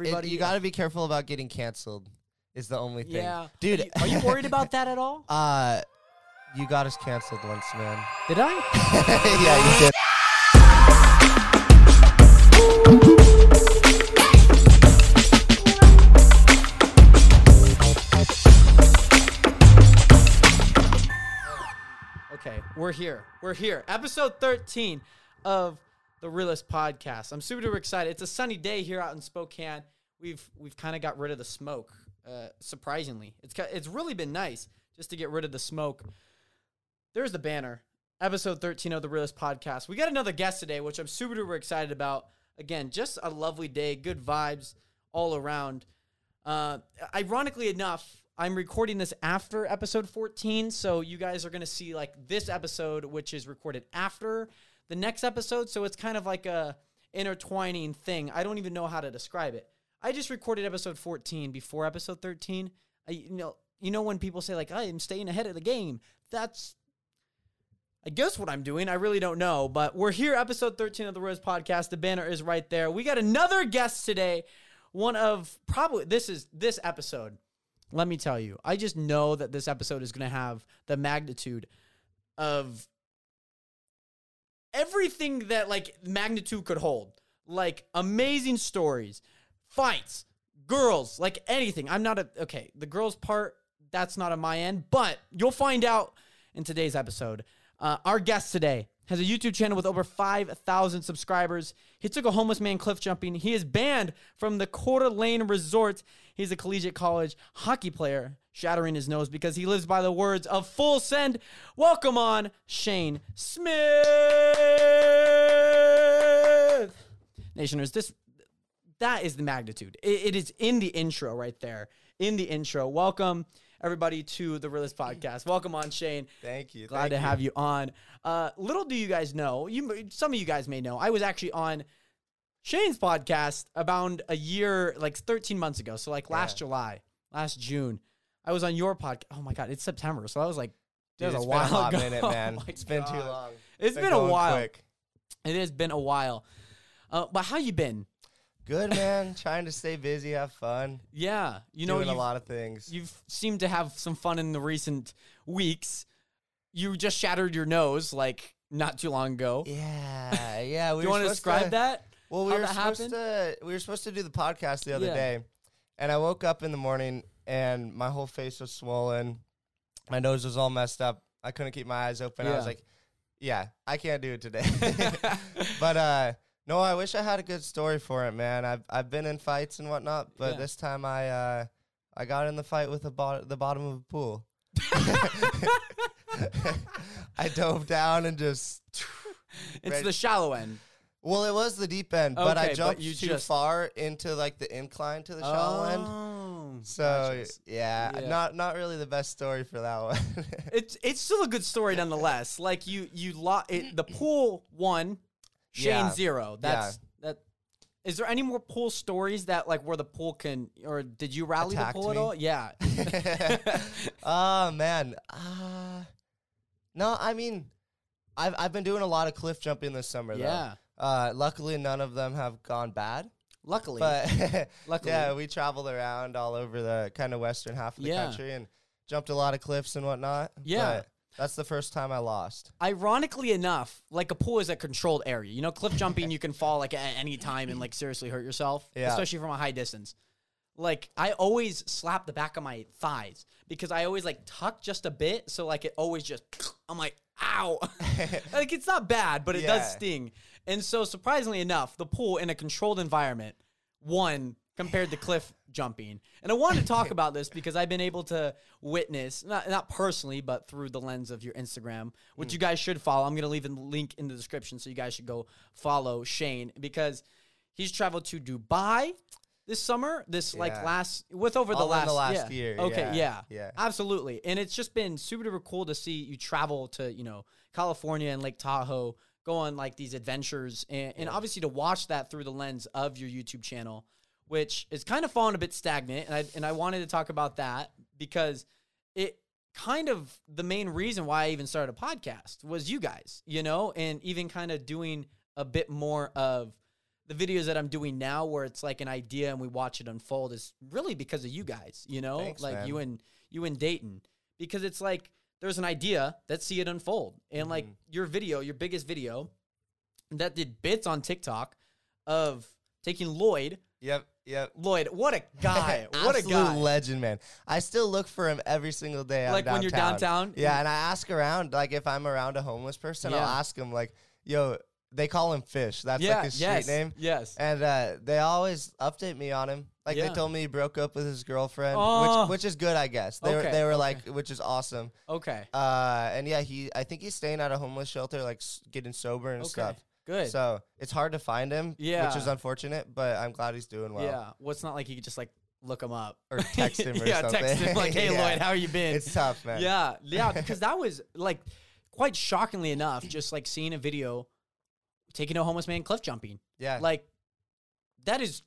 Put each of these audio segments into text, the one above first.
Everybody, you got to be careful about getting canceled. Is the only thing. Yeah, dude. Are you, are you worried about that at all? uh, you got us canceled once, man. Did I? yeah, you did. Okay, we're here. We're here. Episode 13 of the Realist Podcast. I'm super duper excited. It's a sunny day here out in Spokane. We've we've kind of got rid of the smoke. Uh, surprisingly, it's it's really been nice just to get rid of the smoke. There's the banner. Episode 13 of the Realist Podcast. We got another guest today, which I'm super duper excited about. Again, just a lovely day, good vibes all around. Uh, ironically enough, I'm recording this after episode 14, so you guys are to see like this episode, which is recorded after the next episode. So it's kind of like a intertwining thing. I don't even know how to describe it. I just recorded episode 14 before episode 13. I, you know, you know when people say like I'm staying ahead of the game. That's I guess what I'm doing. I really don't know, but we're here, episode 13 of the Rose Podcast. The banner is right there. We got another guest today. One of probably this is this episode. Let me tell you, I just know that this episode is going to have the magnitude of everything that like magnitude could hold. Like amazing stories, fights, girls, like anything. I'm not a okay, the girls part that's not on my end, but you'll find out in today's episode. Uh, our guest today has a YouTube channel with over 5,000 subscribers. He took a homeless man cliff jumping. He is banned from the Coeur d'Alene Resort. He's a collegiate college hockey player, shattering his nose because he lives by the words of full send. Welcome on, Shane Smith. Nationers, this that is the magnitude. It, it is in the intro right there. In the intro. Welcome everybody to the Realist Podcast. Welcome on, Shane. Thank you. Glad thank to you. have you on. Uh, little do you guys know, you some of you guys may know, I was actually on Shane's podcast about a year, like 13 months ago. So like last Yeah. July, last June, I was on your podcast. Oh my god, it's September, so I was like Dude, was it's a been while a hot ago. minute, Oh man. my it's been too God. long. It's been a while. Quick. It has been a while. Uh, but how you been? Good, man. Trying to stay busy, have fun. Yeah, you know doing a lot of things. You've seemed to have some fun in the recent weeks. You just shattered your nose like not too long ago. yeah, yeah. We Do you want to describe that? Well, we how were supposed happened? to we were supposed to do the podcast the other Yeah. day, and I woke up in the morning and my whole face was swollen, my nose was all messed up. I couldn't keep my eyes open. I was Yeah. like, "Yeah, I can't do it today." but uh, no, I wish I had a good story for it, man. I've I've been in fights and whatnot, but Yeah. this time I uh, I got in the fight with the bo- the bottom of a pool. I dove down and just it's Right. the shallow end. Well, it was the deep end, but Okay, I but jumped you too just- far into like the incline to the shallow end. Oh, So gotcha. yeah, Yeah. not not really the best story for that one. it's it's still a good story nonetheless. Like you you lo- it, the pool one, Shane Yeah. zero. That's that. Is there any more pool stories that like where the pool can or did you rally Attacked the pool at me? all? Yeah. oh man, uh, no, I mean, I've I've been doing a lot of cliff jumping this summer. yeah. Uh, luckily, none of them have gone bad. Luckily. But Luckily. yeah, we traveled around all over the kind of western half of the Yeah. country and jumped a lot of cliffs and whatnot. Yeah. but that's the first time I lost. Ironically enough, like a pool is a controlled area. You know, cliff jumping, you can fall like at any time and like seriously hurt yourself, Yeah. especially from a high distance. Like I always slap the back of my thighs because I always like tuck just a bit, so like it always just I'm like ow, like it's not bad, but it does sting. And so surprisingly enough, the pool in a controlled environment won compared to cliff jumping. And I wanted to talk about this because I've been able to witness, not, not personally, but through the lens of your Instagram, which hmm. you guys should follow. I'm going to leave a link in the description so you guys should go follow Shane because he's traveled to Dubai this summer, this like last, with over the All in last, the last yeah. year, Okay, yeah, yeah. yeah. Absolutely. And it's just been super duper cool to see you travel to, you know, California and Lake Tahoe, go on like these adventures and, and obviously to watch that through the lens of your YouTube channel, which is kind of fallen a bit stagnant. And I and I wanted to talk about that because it kind of the main reason why I even started a podcast was you guys, you know, and even kind of doing a bit more of the videos that I'm doing now, where it's like an idea and we watch it unfold, is really because of you guys. You know, Thanks, like man. you and you and Dayton, because it's like there's an idea. Let's see it unfold, and like Mhm. your video, your biggest video, that did bits on TikTok of taking Lloyd. Yep, yep. Lloyd, what a guy! what a guy! legend, man. I still look for him every single day. Like when you're downtown. Yeah, and I ask around, like if I'm around a homeless person, I'll ask him, like, "Yo, they call him Fish. That's yeah, like his street yes, name." Yes. And uh, they always update me on him. Like Yeah. they told me he broke up with his girlfriend, Oh. which which is good, I guess. They were Okay, they were like, which is awesome. Okay. Uh, and yeah, he I think he's staying at a homeless shelter, like s- getting sober and Okay. stuff. Good. So it's hard to find him, Yeah. which is Yeah. unfortunate. But I'm glad he's doing well. yeah. Well, it's not like you could just like look him up Or text him or yeah, text him like, "Hey, Yeah. Lloyd, how you been?" It's tough, man. Yeah, yeah, because that was like quite shockingly enough, just like seeing a video taking a homeless man cliff jumping. yeah. Like that is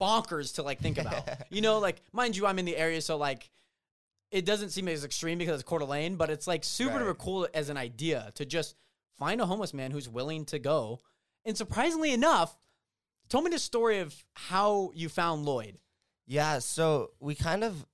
bonkers to like think about. you know, like mind you, I'm in the area, so like it doesn't seem as extreme because it's Coeur d'Alene, but it's like super Right. cool as an idea to just find a homeless man who's willing to go. And surprisingly enough, told me the story of how you found Lloyd. Yeah, so we kind of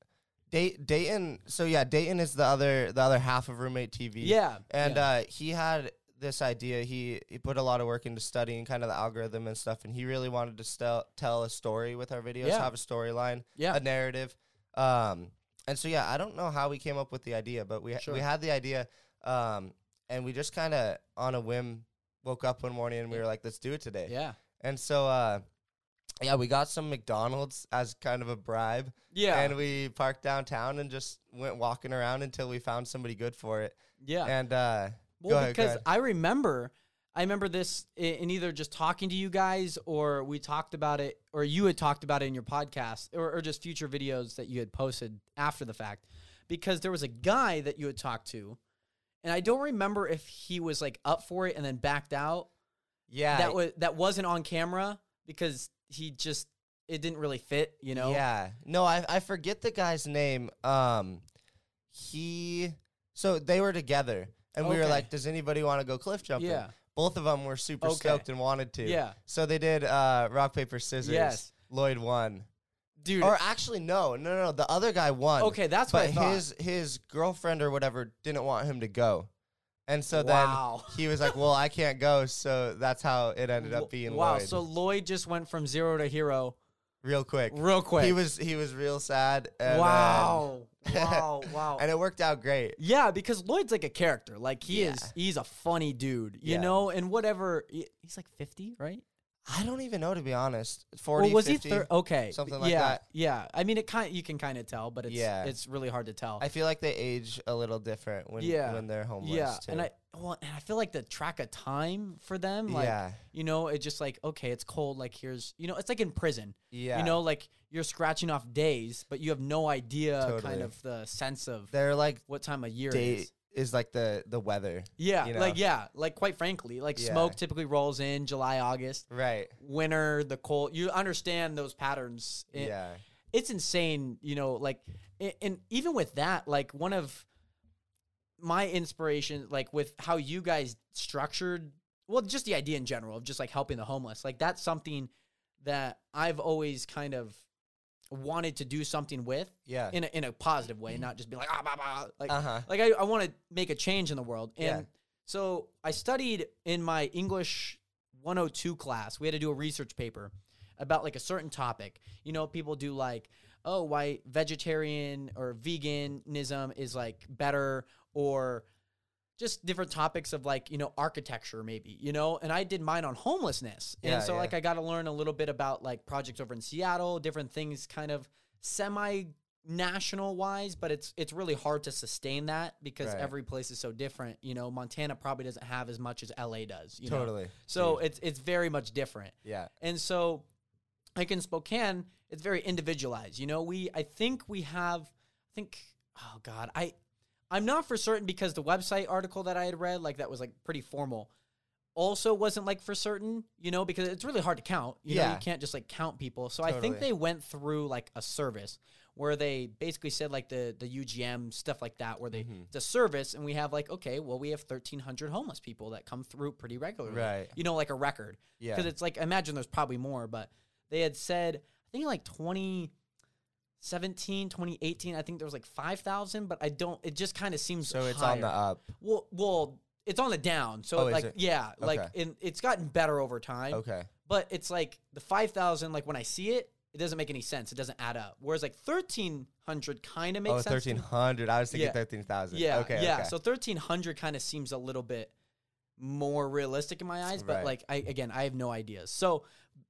Day- Dayton. So yeah, Dayton is the other the other half of roommate TV. Yeah, and yeah. uh, he had this idea. He he put a lot of work into studying kind of the algorithm and stuff, and he really wanted to stel- tell a story with our videos, Yeah. have a storyline, yeah, a narrative. Um, and so yeah, I don't know how we came up with the idea, but we Sure. we had the idea, um, and we just kind of on a whim woke up one morning and we were like, let's do it today. yeah, And so uh, yeah, we got some McDonald's as kind of a bribe. yeah, And we parked downtown and just went walking around until we found somebody good for it. yeah. And uh, Well, ahead, because. I remember, I remember this in either just talking to you guys, or we talked about it, or you had talked about it in your podcast, or, or just future videos that you had posted after the fact. Because there was a guy that you had talked to, and I don't remember if he was like up for it and then backed out. yeah, That was that wasn't on camera because he just it didn't really fit. You know. yeah. No, I I forget the guy's name. Um, he so they were together, and we were Okay. like, "Does anybody want to go cliff jumping?" Yeah. Both of them were super Okay. stoked and wanted to. Yeah. So they did uh, rock paper scissors. Yes. Lloyd won. Dude. Or actually, no, no, no. The other guy won. okay, that's what but I thought. his his girlfriend or whatever didn't want him to go, and so Wow. then he was like, "Well, I can't go." So that's how it ended up being wow. Lloyd. So Lloyd just went from zero to hero real quick, real quick. he was he was real sad. And, uh, wow. wow. Wow. and it worked out great. yeah, because Lloyd's like a character. Like he Yeah. is he's a funny dude, you Yeah. know, and whatever he's like 50, right? I don't even know to be honest. Forty, Or was 50? he thir- okay. something like yeah, that. Yeah. I mean it kind you can kind of tell, but it's Yeah. it's really hard to tell. I feel like they age a little different when Yeah. when they're homeless. yeah. too. And I well, and I feel like the track of time for them like yeah, you know, it's just like okay, it's cold like here's, you know, it's like in prison. yeah. You know, like you're scratching off days, but you have no idea kind of the sense of they're like what time of year it day is. Is like the the weather. Yeah, you know? like yeah, like quite frankly, like Yeah. smoke typically rolls in July, August, Right. winter, the cold. You understand those patterns. It- yeah. it's insane, you know. Like, and even with that, like one of my inspiration, like with how you guys structured, well, just the idea in general of just like helping the homeless, like that's something that I've always kind of wanted to do something with Yeah. in a, in a positive way, not just be like ah, bah, bah. like Uh huh. like I, I want to make a change in the world and Yeah. so i studied in my english 102 class we had to do a research paper about like a certain topic you know people do like oh why vegetarian or veganism is like better or just different topics of like you know architecture maybe you know and i did mine on homelessness Yeah, and so yeah. like i got to learn a little bit about like projects over in seattle different things kind of semi national wise but it's it's really hard to sustain that because Right. every place is so different you know montana probably doesn't have as much as la does you know? Totally. so Dude. it's it's very much different yeah. and so, like in Spokane, it's very individualized. You know, we I think we have I think oh god, I I'm not for certain because the website article that I had read like that was like pretty formal. also wasn't like for certain, you know, because it's really hard to count. You know, Yeah. you can't just like count people. So I think they went through like a service where they basically said like the the UGM stuff like that, where they Mhm. it's a service, and we have like okay, well we have thirteen hundred homeless people that come through pretty regularly, Right. You know, like a record Yeah. because it's like imagine there's probably more, but they had said I think like 2017, 2018, I think there was like 5,000, but I don't it just kind of seems so it's on the up. well well it's on the down. So Oh, like it? yeah, like Okay. in, it's gotten better over time, Okay. but it's like the 5,000 like when I see it it doesn't make any sense. It doesn't add up. Whereas like 1,300 kind of makes Oh, sense. thirteen hundred. I was thinking Yeah. thirteen thousand. Yeah, Okay. yeah. Okay. So thirteen hundred kind of seems a little bit more realistic in my eyes, but Right. like I again, I have no ideas. So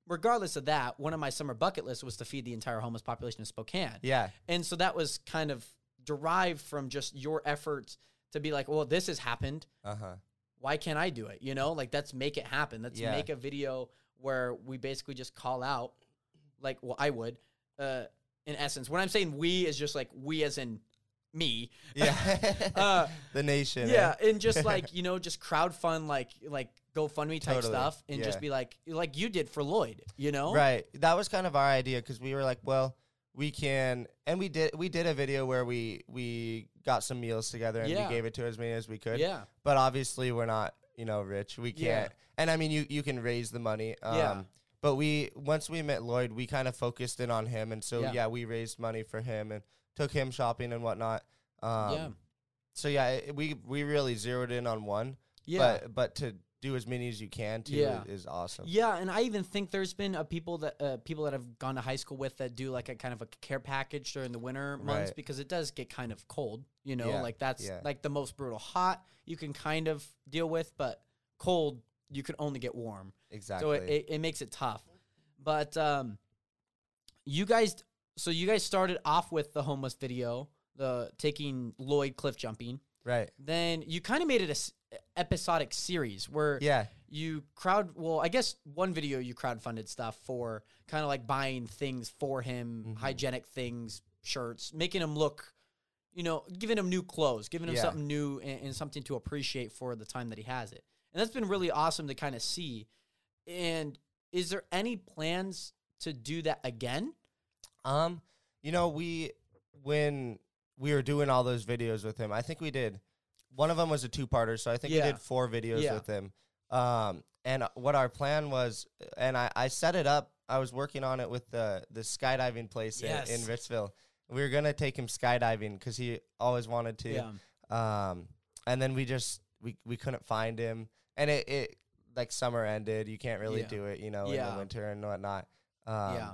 regardless of that, one of my summer bucket lists was to feed the entire homeless population of Spokane, yeah. and so that was kind of derived from just your efforts to be like, well, this has happened. Uh huh. Why can't I do it? You know, like let's make it happen. Let's Yeah. make a video where we basically just call out, like, well, I would, uh, in essence. When I'm saying we is just like we as in me. Yeah. Uh, the nation. eh? yeah, and just like you know, just crowd fund like like GoFundMe type Totally, stuff, and yeah. just be like like you did for Lloyd, you know? Right. That was kind of our idea because we were like, well, we can, and we did. We did a video where we we got some meals together and Yeah. we gave it to as many as we could. Yeah, But obviously, we're not, you know, rich. We can't. And I mean, you you can raise the money. Um, Yeah. But we once we met Lloyd, we kind of focused in on him, and so Yeah. yeah. we raised money for him and took him shopping and whatnot. Um, Yeah. So yeah, it, we we really zeroed in on one. yeah, But but to do as many as you can too Yeah. is, awesome. yeah. And I even think there's been a people that uh, people that have gone to high school with that do like a kind of a care package during the winter months Right. because it does get kind of cold. You know, Yeah, like that's yeah. like the most brutal. Hot you can kind of deal with, but cold you can only get warm. Exactly. So it, it, it makes it tough. But um, you guys, so you guys started off with the homeless video, the taking Lloyd cliff jumping. right. Then you kind of made it a episodic series where Yeah. you crowd. Well, I guess one video you crowdfunded stuff for kind of like buying things for him, Mhm. hygienic things, shirts, making him look. You know, giving him new clothes, giving him Yeah. something new and, and something to appreciate for the time that he has it. And that's been really awesome to kind of see. And is there any plans to do that again? Um, you know, we when we were doing all those videos with him, I think we did. One of them was a two-parter, so I think Yeah. we did four videos Yeah. with him. Um, and what our plan was, and I, I set it up. I was working on it with the the skydiving place Yes. in, in Ritzville. We were gonna take him skydiving because he always wanted to. Yeah. Um, and then we just we we couldn't find him, and it, it like summer ended. You can't really Yeah. do it, you know, in the winter and whatnot. Um, yeah.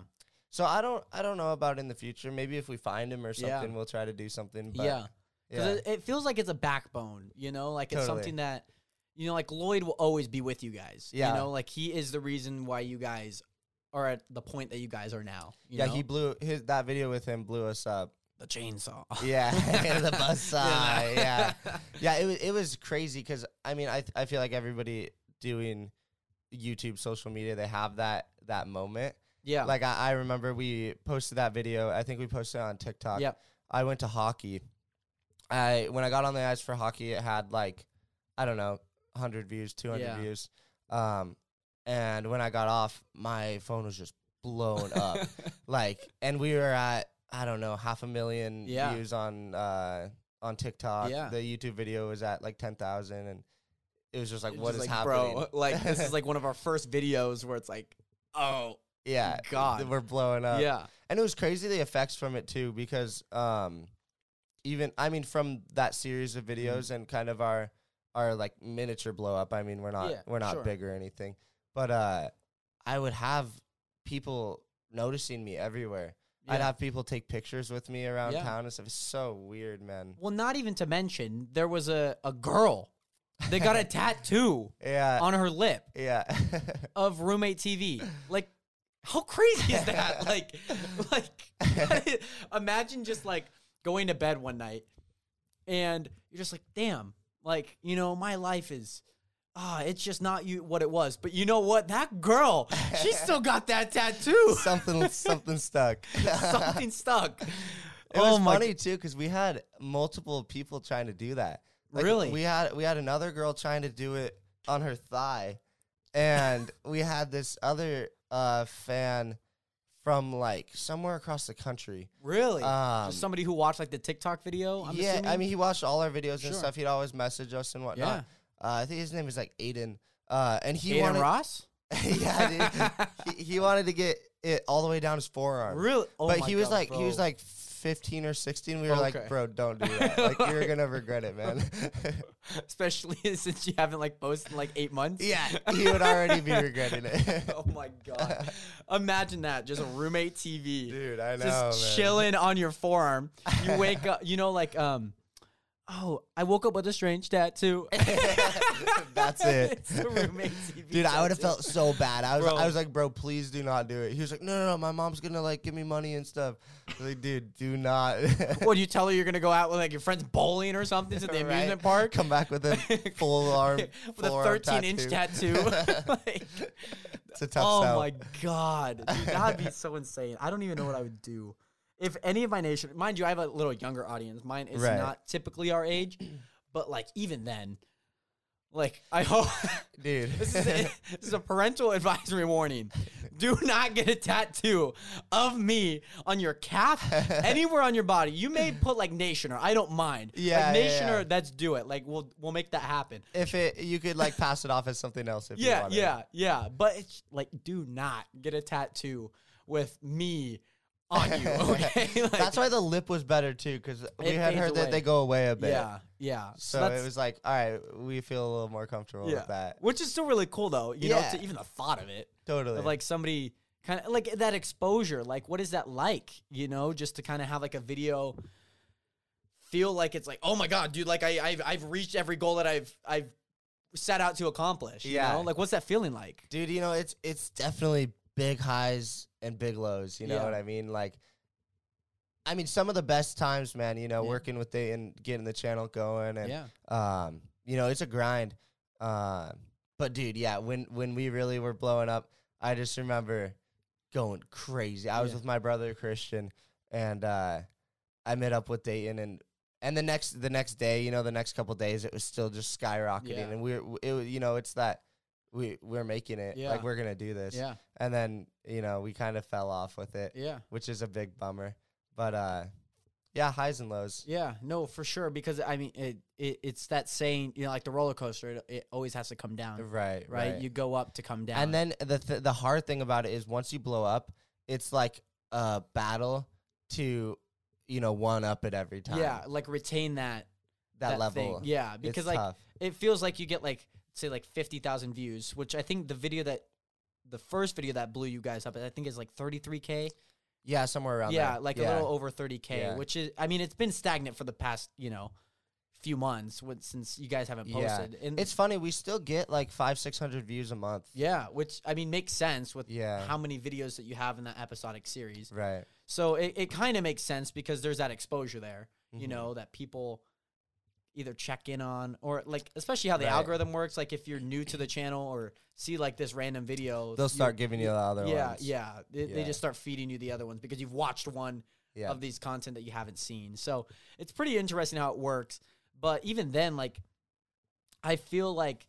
So I don't I don't know about in the future. Maybe if we find him or something, we'll try to do something. But yeah. Because yeah. it, it feels like it's a backbone, you know, like it's Totally. something that, you know, like Lloyd will always be with you guys. Yeah. You know, like he is the reason why you guys are at the point that you guys are now. you yeah, know? he blew his that video with him blew us up. the chainsaw. Yeah, the buzz saw. Yeah, yeah. yeah. It was it was crazy because I mean I I feel like everybody doing YouTube social media they have that that moment. yeah. Like I, I remember we posted that video. I think we posted it on TikTok. Yep. I went to hockey. I when I got on the ice for hockey, it had like I don't know, hundred views, two hundred Yeah. views. Um, and when I got off, my phone was just blown up. like, and we were at I don't know half a million Yeah. views on uh on TikTok. Yeah. The YouTube video was at like ten thousand, and it was just like, what is like, happening? Bro, like this is like one of our first videos where it's like, oh, yeah, God. we're blowing up. yeah. and it was crazy the effects from it too because um even i mean from that series of Mm-hmm. videos and kind of our our like miniature blow up i mean we're not Yeah, we're not sure. big or anything but uh i would have people noticing me everywhere i'd have people take pictures with me around Yeah. town and stuff it's so weird man Well, not even to mention, there was a, a girl that got a tattoo yeah on her lip yeah of roommate TV. Like, how crazy is that? like, like, imagine just like going to bed one night and you're just like, damn, like, you know, my life is. Ah, it's just not you what it was. But you know what? That girl, she still got that tattoo. something something stuck Something stuck. It Oh was my funny too because we had multiple people trying to do that. Like, Really? We had we had another girl trying to do it on her thigh, and we had this other uh, fan from like somewhere across the country. Really? Um, Just somebody who watched like the TikTok video. I'm yeah, I mean, he watched all our videos Sure. and stuff. He'd always message us and yeah. whatnot. Uh, I think his name is like Aiden. Uh, and he Aiden wanted, Ross. yeah, dude. he, he wanted to get it all the way down his forearm. Really? Oh but my he was God, like, he was bro. like 15 or 16. We were Okay. like, bro, don't do that. Like, you're gonna regret it, man. especially since you haven't like posted in like eight months. yeah, he would already be regretting it. oh my god! Imagine that, just a roommate TV, Dude, I know, just man. chilling on your forearm. You wake up, you know, like um, oh, I woke up with a strange tattoo. That's it. it's the roommate TV. Dude, I would have tattoo. felt so bad. I was, Bro. I was like, bro, please do not do it. He was like, no, no, no, my mom's gonna like give me money and stuff. I was like, dude, do not. What you tell her you're gonna go out with like your friends bowling or something to the Right? amusement park? Come back with a full arm, with a full arm 13 inch tattoo. like, it's a tough oh sell. my god, dude, that'd be so insane. I don't even know what I would do if any of my nation. Mind you, I have a little younger audience. Mine is Right. not typically our age, but like even then, like I hope dude. this is a, this is a parental advisory warning. Do not get a tattoo of me on your calf, anywhere on your body. You may put like nationer. I don't mind. Yeah, like yeah, nationer. yeah. Let's do it. Like we'll we'll make that happen. if it, you could like pass it off as something else. If you Yeah, wanted. yeah, yeah. But it's like, do not get a tattoo with me on you. Okay, Like, That's why the lip was better too, because we had heard away. that they go away a bit. Yeah, yeah. So that's- it was like, all right, we feel a little more comfortable yeah, with that. which is still really cool though. You know, Yeah. to even the thought of it, Totally. of like somebody kind of like that exposure. Like, what is that like? You know, just to kind of have like a video. Feel like it's like, oh my god, dude! Like I, I've, I've reached every goal that I've, I've set out to accomplish. You Yeah. know? like what's that feeling like? dude you know it's it's definitely big highs and big lows you know Yeah. what i mean like i mean some of the best times man you know Yeah. working with the and getting the channel going and Yeah, um you know it's a grind um but dude yeah when when we really were blowing up i just remember going crazy i was Yeah. with my brother christian and uh i met up with dayton and and the next the next day you know the next couple days it was still just skyrocketing and we're it you know it's that we we're making it Yeah. like we're gonna do this yeah, and then you know we kind of fell off with it yeah. which is a big bummer but uh yeah highs and lows Yeah, no, for sure. Because I mean, it, it it's that saying, you know, like the roller coaster, it, it always has to come down, right right? You go up to come down, and then the th- the hard thing about it is once you blow up it's like a battle to you know one up it every time yeah, like retain that that, level thing. Yeah, It's because like tough. it feels like you get like say like fifty thousand views, which I think the video that the first video that blew you guys up, I think is like thirty three k. yeah somewhere around Yeah, there. like yeah. a little over thirty k, Yeah. which is I mean it's been stagnant for the past you know few months with, since you guys haven't Yeah. posted. And it's funny we still get like five six hundred views a month yeah, which I mean makes sense with Yeah. how many videos that you have in that episodic series. right So it, it kind of makes sense because there's that exposure there, you Mhm. know, that people either check in on or like, especially how the Right. algorithm works. Like if you're new to the channel or see like this random video, they'll start giving you the other yeah, ones yeah, They, they just start feeding you the other ones because you've watched one yeah of these content that you haven't seen. So it's pretty interesting how it works. But even then, like, I feel like,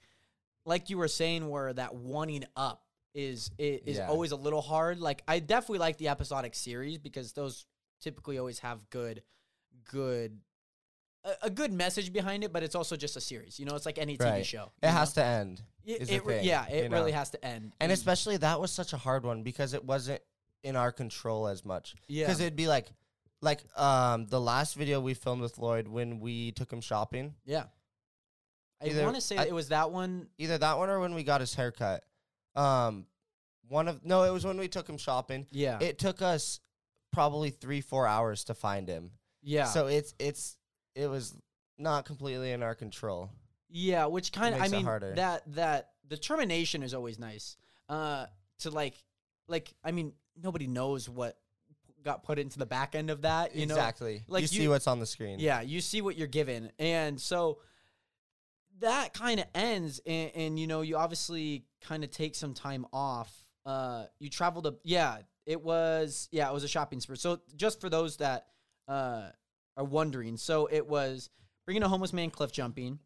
like you were saying, where that wanting up is is Yeah. always a little hard. Like, I definitely like the episodic series because those typically always have good, good. A, a good message behind it, but it's also just a series. You know, it's like any TV show. it has know? to end It, it thing, yeah, it really know? has to end. and especially that was such a hard one because it wasn't in our control as much yeah, because it'd be like like um the last video we filmed with lloyd when we took him shopping yeah. I want to say I- it was that one. either that one or when we got his haircut um one of no it was when we took him shopping Yeah, it took us probably three four hours to find him yeah. so it's it's it was not completely in our control Yeah, which kind of I mean harder. that that determination is always nice. Uh to like like I mean nobody knows what got put into the back end of that, you know. exactly like you you- see what's on the screen Yeah, you see what you're given. And so that kind of ends and, and you know, you obviously kind of take some time off. Uh you traveled to yeah, it was yeah, it was a shopping spree. So just for those that uh are wondering, so it was bringing a homeless man cliff jumping,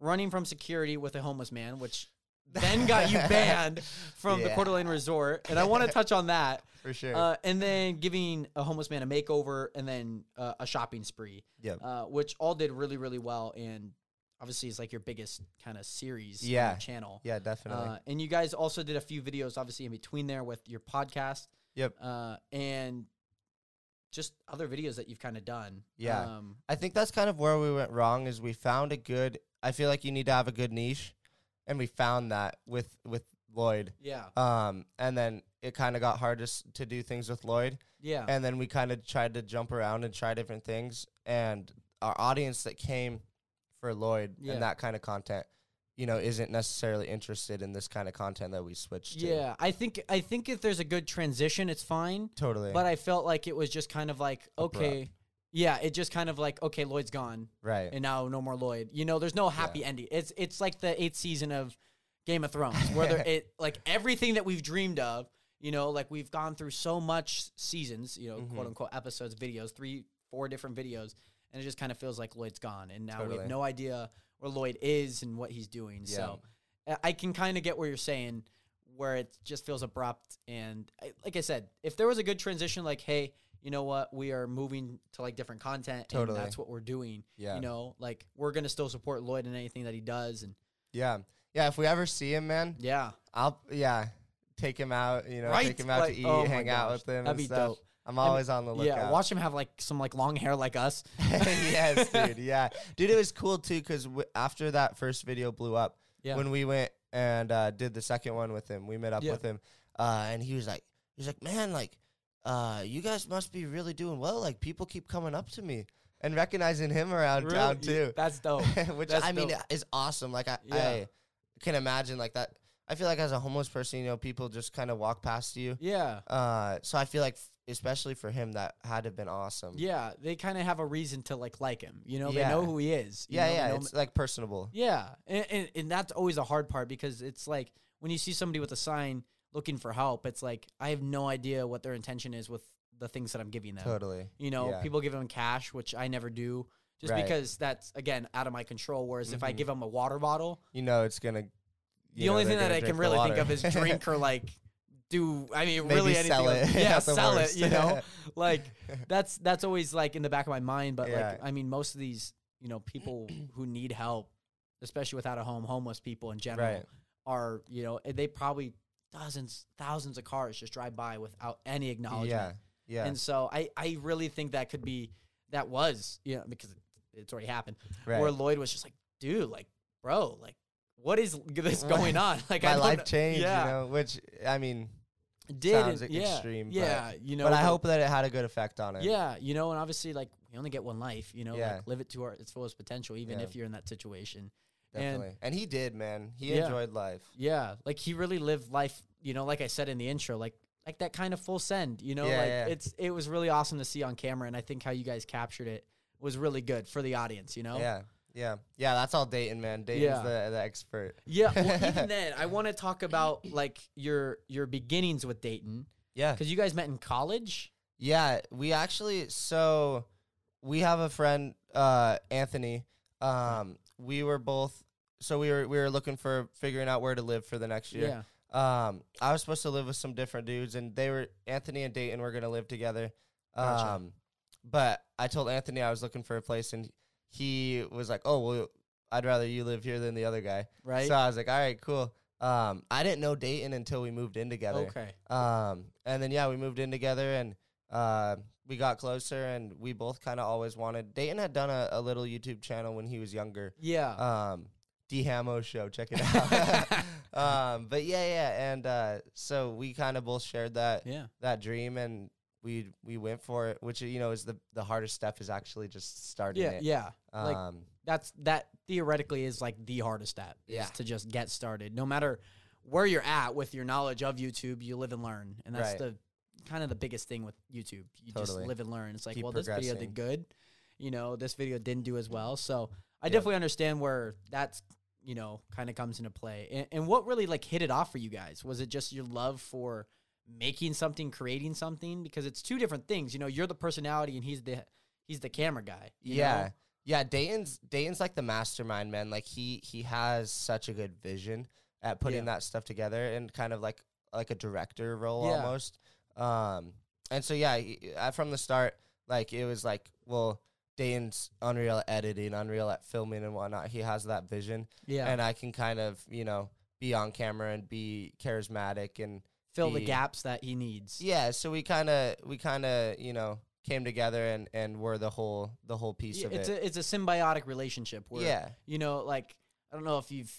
running from security with a homeless man, which then got you banned from the Yeah. Coeur d'Alene Resort, and I want to touch on that. for sure. Uh, and then giving a homeless man a makeover, and then uh, a shopping spree, yep. uh, which all did really, really well. And obviously, it's like your biggest kind of series on Yeah. channel. yeah, definitely. Uh, and you guys also did a few videos, obviously, in between there with your podcast. Yep. Uh, and just other videos that you've kind of done. Yeah. Um, I think that's kind of where we went wrong. Is we found a good. I feel like you need to have a good niche, and we found that with with Lloyd. yeah. Um, and then it kind of got hard to to do things with Lloyd, Yeah. and then we kind of tried to jump around and try different things. And our audience that came for Lloyd Yeah. and that kind of content, you know, isn't necessarily interested in this kind of content that we switched to. yeah. I think I think if there's a good transition, it's fine. totally. But I felt like it was just kind of like okay. Yeah, it just kind of like okay, Lloyd's gone, right. and now no more Lloyd. You know, there's no happy ending. It's it's like the eighth season of Game of Thrones, where there, it like everything that we've dreamed of. You know, like we've gone through so much seasons. You know, Mhm. quote unquote episodes, videos, three, four different videos, and it just kind of feels like Lloyd's gone, and now we have no idea where Lloyd is and what he's doing. So I- can kind of get where you're saying, where it just feels abrupt. And I, like I said, if there was a good transition, like, hey, you know what, we are moving to like different content, Totally. and that's what we're doing. yeah. You know, like we're gonna still support Lloyd in anything that he does, and Yeah. Yeah. If we ever see him, man, yeah, I'll yeah take him out. You know, Right? take him out Like, to eat, oh hang out with him. that'd and be stuff. dope. I'm always on the lookout. yeah. Watch him have like some like long hair like us. yes, dude. Yeah, dude. It was cool too because w- after that first video blew up, Yeah. when we went and uh, did the second one with him, we met up Yeah. with him, uh, and he was like, he was like, man, like, uh, you guys must be really doing well. Like, people keep coming up to me and recognizing him around Really? town too, That's dope. which That's I mean dope. is awesome. Like, I, Yeah. I can imagine like that. I feel like as a homeless person, you know, people just kind of walk past you. yeah. Uh, so I feel like, especially for him, that had to have been awesome. Yeah, they kind of have a reason to like like him. You know, Yeah. they know who he is. you yeah, know, they yeah. know It's like personable. Yeah, and, and and that's always a hard part because it's like when you see somebody with a sign looking for help, it's like I have no idea what their intention is with the things that I'm giving them. Totally. You know, Yeah. people give them cash, which I never do, just Right. because that's again out of my control. Whereas if I Mhm. give them a water bottle, You know, it's gonna. you the know only they're thing that gonna I can the really think water. of is drink or like do. I mean, Maybe really anything. sell it Yeah, sell it. You know, like that's that's always like in the back of my mind. But Yeah. like, I mean, most of these, you know, people who need help, especially without a home, homeless people in general, Right. are you know they probably dozens, thousands of cars just drive by without any acknowledgement. Yeah. Yeah. And so I I really think that could be that was you know because it's already happened right. where Lloyd was just like, dude, like, bro, like. What is this going on? Like, I My life changed, Yeah, you know, which I mean, did sounds and- yeah, extreme, but- Yeah, you know. but I hope that it had a good effect on it. Yeah, you know, and obviously, like we only get one life. You know, Yeah. like live it to our its fullest potential, even Yeah. if you're in that situation. definitely. And, he did, man. He Yeah. enjoyed life. Yeah, like he really lived life. You know, like I said in the intro, like like that kind of full send. You know, like yeah. it's it was really awesome to see on camera, and I think how you guys captured it was really good for the audience. You know. Yeah. Yeah. Yeah. That's all Dayton, man. Dayton's Yeah. the, the expert. Yeah. Well, even then, I want to talk about like your your beginnings with Dayton Yeah. because you guys met in college. Yeah. We actually, so we have a friend, uh, Anthony. Um, we were both, so we were, we were looking for figuring out where to live for the next year. Yeah. Um, I was supposed to live with some different dudes, and they were Anthony and Dayton were gonna live together. Gotcha. Um, but I told Anthony I was looking for a place, and he was like, "Oh, well, I'd rather you live here than the other guy." Right. So I was like, "All right, cool." Um, I didn't know Dayton until we moved in together. okay. Um, and then yeah, we moved in together, and uh, we got closer, and we both kind of always wanted. Dayton had done a, a little YouTube channel when he was younger Yeah. um D Hamo show. Check it out. um, but yeah, yeah, and uh, so we kind of both shared that yeah. that dream, and we we went for it. Which you know is the the hardest step is actually just starting Yeah. it. Yeah. like Um, that's that theoretically is like the hardest step. is Yeah. to just get started. No matter where you're at with your knowledge of YouTube, you live and learn, and that's Right. the kind of the biggest thing with YouTube. You Totally. just live and learn. It's like, Keep well, this video did good. You know, this video didn't do as well. So I Yep. definitely understand where that's you know kind of comes into play. And, and what really like hit it off for you guys was it just your love for making something, creating something? Because it's two different things. You know, you're the personality, and he's the he's the camera guy. you yeah. know? Yeah, Dayton's Dayton's like the mastermind, man. Like he he has such a good vision. at putting Yeah. that stuff together and kind of like like a director role Yeah. almost. Um, and so yeah, uh, from the start, like it was like, well, Dane's unreal at editing, unreal at filming and whatnot. He has that vision, Yeah. and I can kind of you know be on camera and be charismatic and Fill the be- gaps that he needs. yeah. So we kind of we kind of you know came together and and were the whole the whole piece Yeah, of it's it. a it's a symbiotic relationship where yeah. you know like I don't know if you've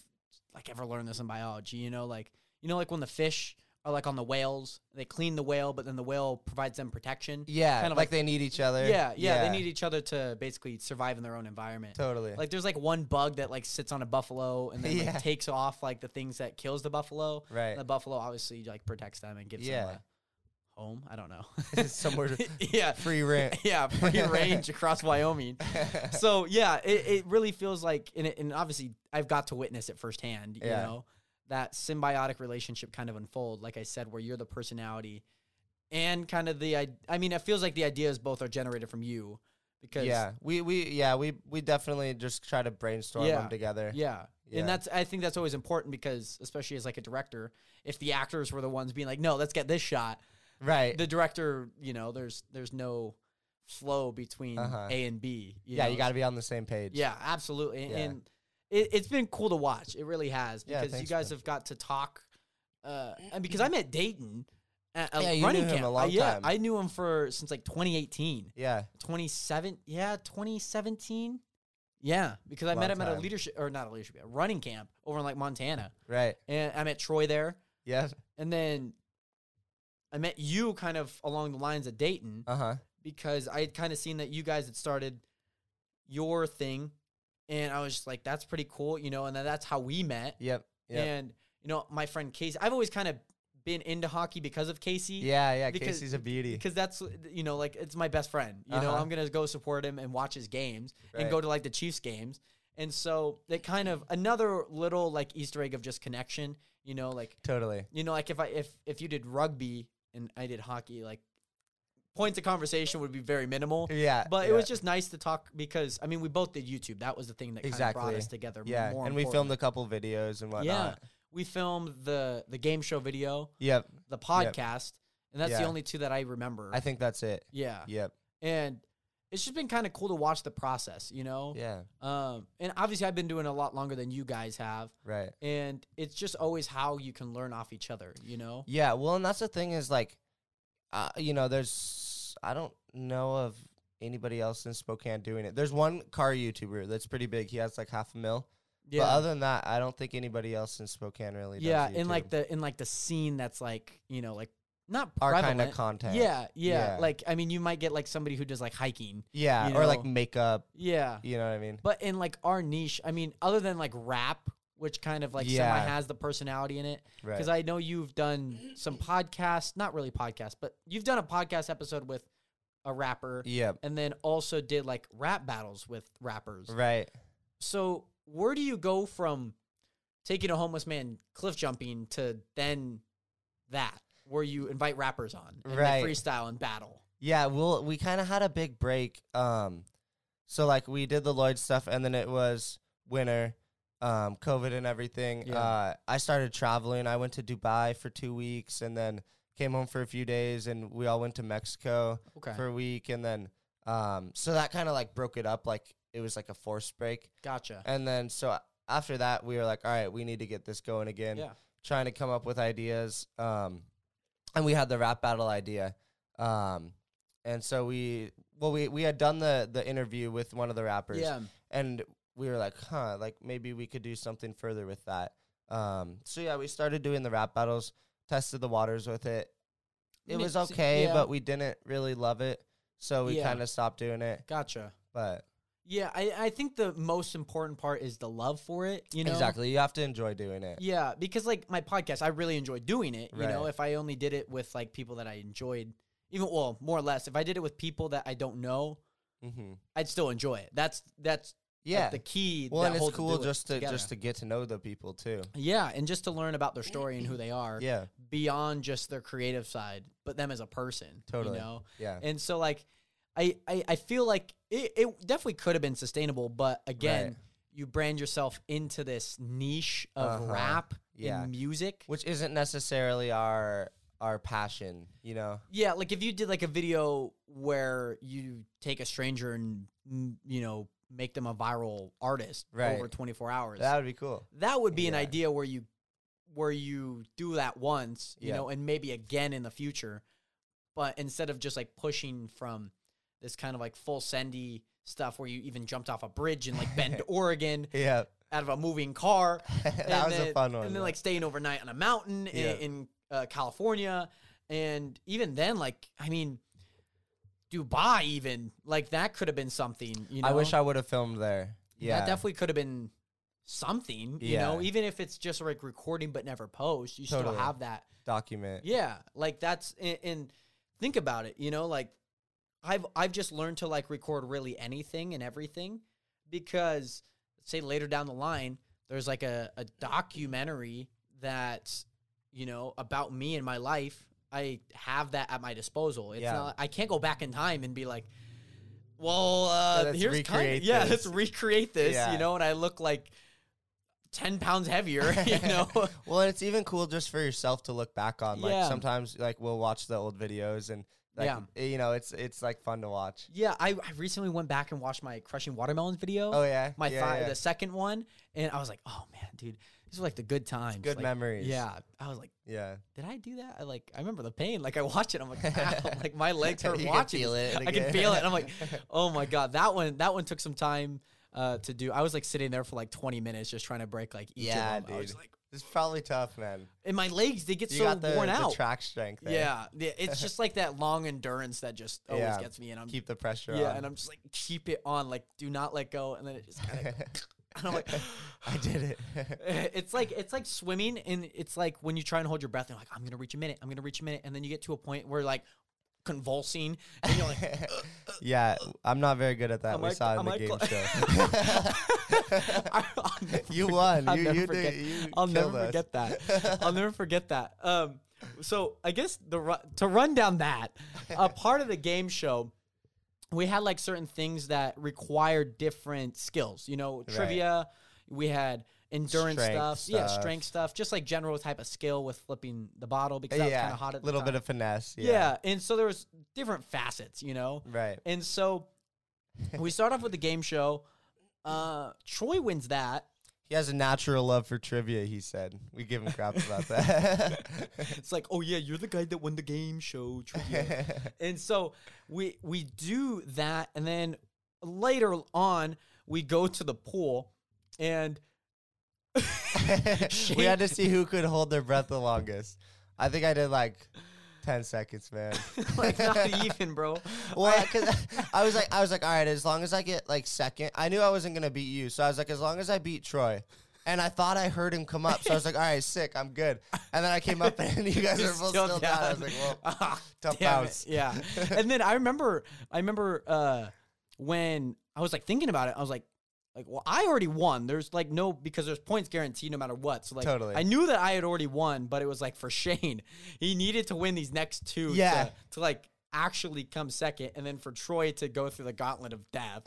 like ever learned this in biology, you know, like you know like when the fish are like on the whales, they clean the whale, but then the whale provides them protection. Yeah, kind of like, like- they need each other. Yeah, yeah, they need each other to basically survive in their own environment. totally. Like there's like one bug that like sits on a buffalo and then like, takes off like the things that kills the buffalo. right. And the buffalo obviously like protects them and gives Yeah. them a home. I don't know. Somewhere yeah. free rent. Yeah, free range across Wyoming. So yeah, it, it really feels like, and, it, and obviously I've got to witness it firsthand. You Yeah. know, that symbiotic relationship kind of unfold. Like I said, where you're the personality, and kind of the. I, I mean, it feels like the ideas both are generated from you, because yeah, we we yeah we we definitely just try to brainstorm Yeah. them together. yeah. Yeah. And that's I think that's always important because especially as like a director, if the actors were the ones being like, no, let's get this shot, Right. the director, you know, there's there's no flow between Uh-huh. A and B. you yeah, know? you got to be on the same page. Yeah, absolutely. And, Yeah. and it, it's been cool to watch. It really has Yeah, because you guys man. have got to talk. Uh, and because I met Dayton at a Yeah, you running knew him camp. a Uh, yeah, time. I knew him for since like 2018, Yeah. 27. Yeah, 2017. Yeah, because I met Long him at a leadership or not a leadership, a running camp over in like Montana, Right. and I met Troy there, Yeah. and then I met you kind of along the lines of Dayton Uh huh. because I had kind of seen that you guys had started your thing, and I was just like, that's pretty cool, you know. And then that's how we met. Yep. Yep. And you know, my friend Casey, I've always kind of been into hockey because of Casey. yeah. Yeah. because- Casey's a beauty. Because that's you know like it's my best friend. You know Uh-huh. I'm gonna go support him and watch his games and go to like the Chiefs games. And so it kind of another little like Easter egg of just connection. You know like Totally. you know like if I if if you did rugby and I did hockey like points of conversation would be very minimal. Yeah. But it was just nice to talk because I mean we both did YouTube. That was the thing that kind of brought us together. yeah, more and we filmed a couple videos and whatnot. Yeah, we filmed the the game show video, Yep. the podcast, and that's the only two that I remember. I think that's it. yeah, Yep. and it's just been kind of cool to watch the process, you know. Yeah. Um, and obviously I've been doing a lot longer than you guys have, Right. and it's just always how you can learn off each other, you know. Yeah, well, and that's the thing is like, uh, you know, there's I don't know of anybody else in Spokane doing it. There's one car YouTuber that's pretty big. He has like half a mil. Yeah, But other than that, I don't think anybody else in Spokane really. yeah, does in like the in like the scene that's like you know like not our kind of content. Yeah, yeah, Yeah. Like I mean, you might get like somebody who does like hiking. yeah, you or like makeup. Yeah, You know what I mean? But in like our niche, I mean, other than like rap, which kind of like Yeah. semi has the personality in it, Right. because I know you've done some podcasts, not really podcasts, but you've done a podcast episode with a rapper, Yeah. and then also did like rap battles with rappers. Right. So where do you go from taking a homeless man cliff jumping to then that, where you invite rappers on and Right. freestyle and battle? Yeah, well, we kind of had a big break. Um, so like we did the Lloyd stuff, and then it was winter, um, COVID and everything. Yeah. Uh, I started traveling. I went to Dubai for two weeks, and then came home for a few days, and we all went to Mexico Okay, for a week, and then um, so that kind of like broke it up. Like it was like a forced break, gotcha. and then so after that, we were like, all right, we need to get this going again Yeah, trying to come up with ideas. Um, and we had the rap battle idea. Um, and so we, well, we, we had done the, the interview with one of the rappers yeah, and we were like, huh, like maybe we could do something further with that. Um, so yeah, we started doing the rap battles, tested the waters with it. It was okay, yeah. but we didn't really love it. So we Yeah. kind of stopped doing it. gotcha. But Yeah, I, I think the most important part is the love for it. You know, exactly, you have to enjoy doing it. Yeah, because like my podcast, I really enjoy doing it. You know, if I only did it with like people that I enjoyed, even well, more or less, if I did it with people that I don't know, Mm-hmm. I'd still enjoy it. That's that's Yeah. the key. well, and it's cool just to together. just to get to know the people too. yeah, and just to learn about their story and who they are Yeah. beyond just their creative side, but them as a person. Totally. You know, Yeah. and so like, I I, I feel like it, it definitely could have been sustainable, but again. Right. You brand yourself into this niche of Uh-huh. rap Yeah. in music. which isn't necessarily our our passion, you know. Yeah, like if you did like a video where you take a stranger and you know make them a viral artist Right. over 24 hours. That would be cool. that would be an idea where you where you do that once, you Yeah. know, and maybe again in the future. But instead of just like pushing from this kind of like full sendy stuff where you even jumped off a bridge in like Bend, Oregon, Yeah, out of a moving car, that was then, a fun one. and then like staying overnight on a mountain Yeah. in, in uh, California, and even then, like I mean, Dubai, even like that could have been something. You know, I wish I would have filmed there. Yeah, that definitely could have been something. You know, even if it's just like recording but never post, you still have that. document. Yeah, like that's and, and think about it. You know, like I've I've just learned to like record really anything and everything because say later down the line there's like a, a documentary that's you know about me and my life. I have that at my disposal. It's Yeah. not I can't go back in time and be like, well, uh, here's kind recreate yeah, let's recreate this. Yeah. You know, and I look like ten pounds heavier. You know. Well, and it's even cool just for yourself to look back on. Like Yeah. sometimes, like we'll watch the old videos and Yeah. eh, you know, it's it's like fun to watch. Yeah, I, I recently went back and watched my crushing watermelons video. Oh yeah, my yeah, fi- yeah. the second one, and I was like, oh man, dude, these are like the good times, good like, memories. Yeah, I was like, yeah. did I do that? I like, I remember the pain. Like I watch it, I'm like, like my legs hurt You can watching. feel it I can feel it. And I'm like, oh my god, that one, that one took some time uh, to do. I was like sitting there for like 20 minutes just trying to break like each Yeah, of them. I was dude. like, It's probably tough, man. and my legs they get You so got the, worn the out. track strength. There. yeah, yeah, it's just like that long endurance that just always Yeah. gets me, and I'm keep the pressure yeah, on. and I'm just like keep it on, like do not let go, and then it just kind of. and I'm like, I did it. it's like it's like swimming, and it's like when you try and hold your breath, and you're like, I'm gonna reach a minute, I'm gonna reach a minute, and then you get to a point where like convulsing, and you're like, uh, uh, uh. yeah, I'm not very good at that. Am we I- saw it in the I game cl- show. You won. I'll you never you forget- did. You I'll never us. forget that. I'll never forget that. Um, so I guess the ru- to run down that a part of the game show, we had like certain things that required different skills. You know, Right. trivia. We had endurance Strength stuff, yeah, strength stuff, just like general type of skill with flipping the bottle because that was kind of hot at a the little bit of finesse. yeah. Yeah, and so there was different facets. You know, right. and so we start off with the game show. Uh, Troy wins that. He has a natural love for trivia. He said we give him crap about that. It's like, oh yeah, you're the guy that won the game show trivia. and so we we do that, and then later on we go to the pool, and we had to see who could hold their breath the longest. I think I did like ten seconds, man. like not even, bro. Well, I- because I was like, I was like, all right, as long as I get like second, I knew I wasn't gonna beat you, so I was like, as long as I beat Troy, and I thought I heard him come up, so I was like, all right, sick, I'm good. And then I came up and you guys both still, down. I was like, well, Ah, tough damn it. bounce. Yeah. and then I remember, I remember uh, when I was like thinking about it, I was like, like, well, I already won. There's like no because there's points guaranteed no matter what. So like, Totally. I knew that I had already won, but it was like for Shane, he needed to win these next two. Yeah. To, to like actually come second, and then for Troy to go through the gauntlet of death.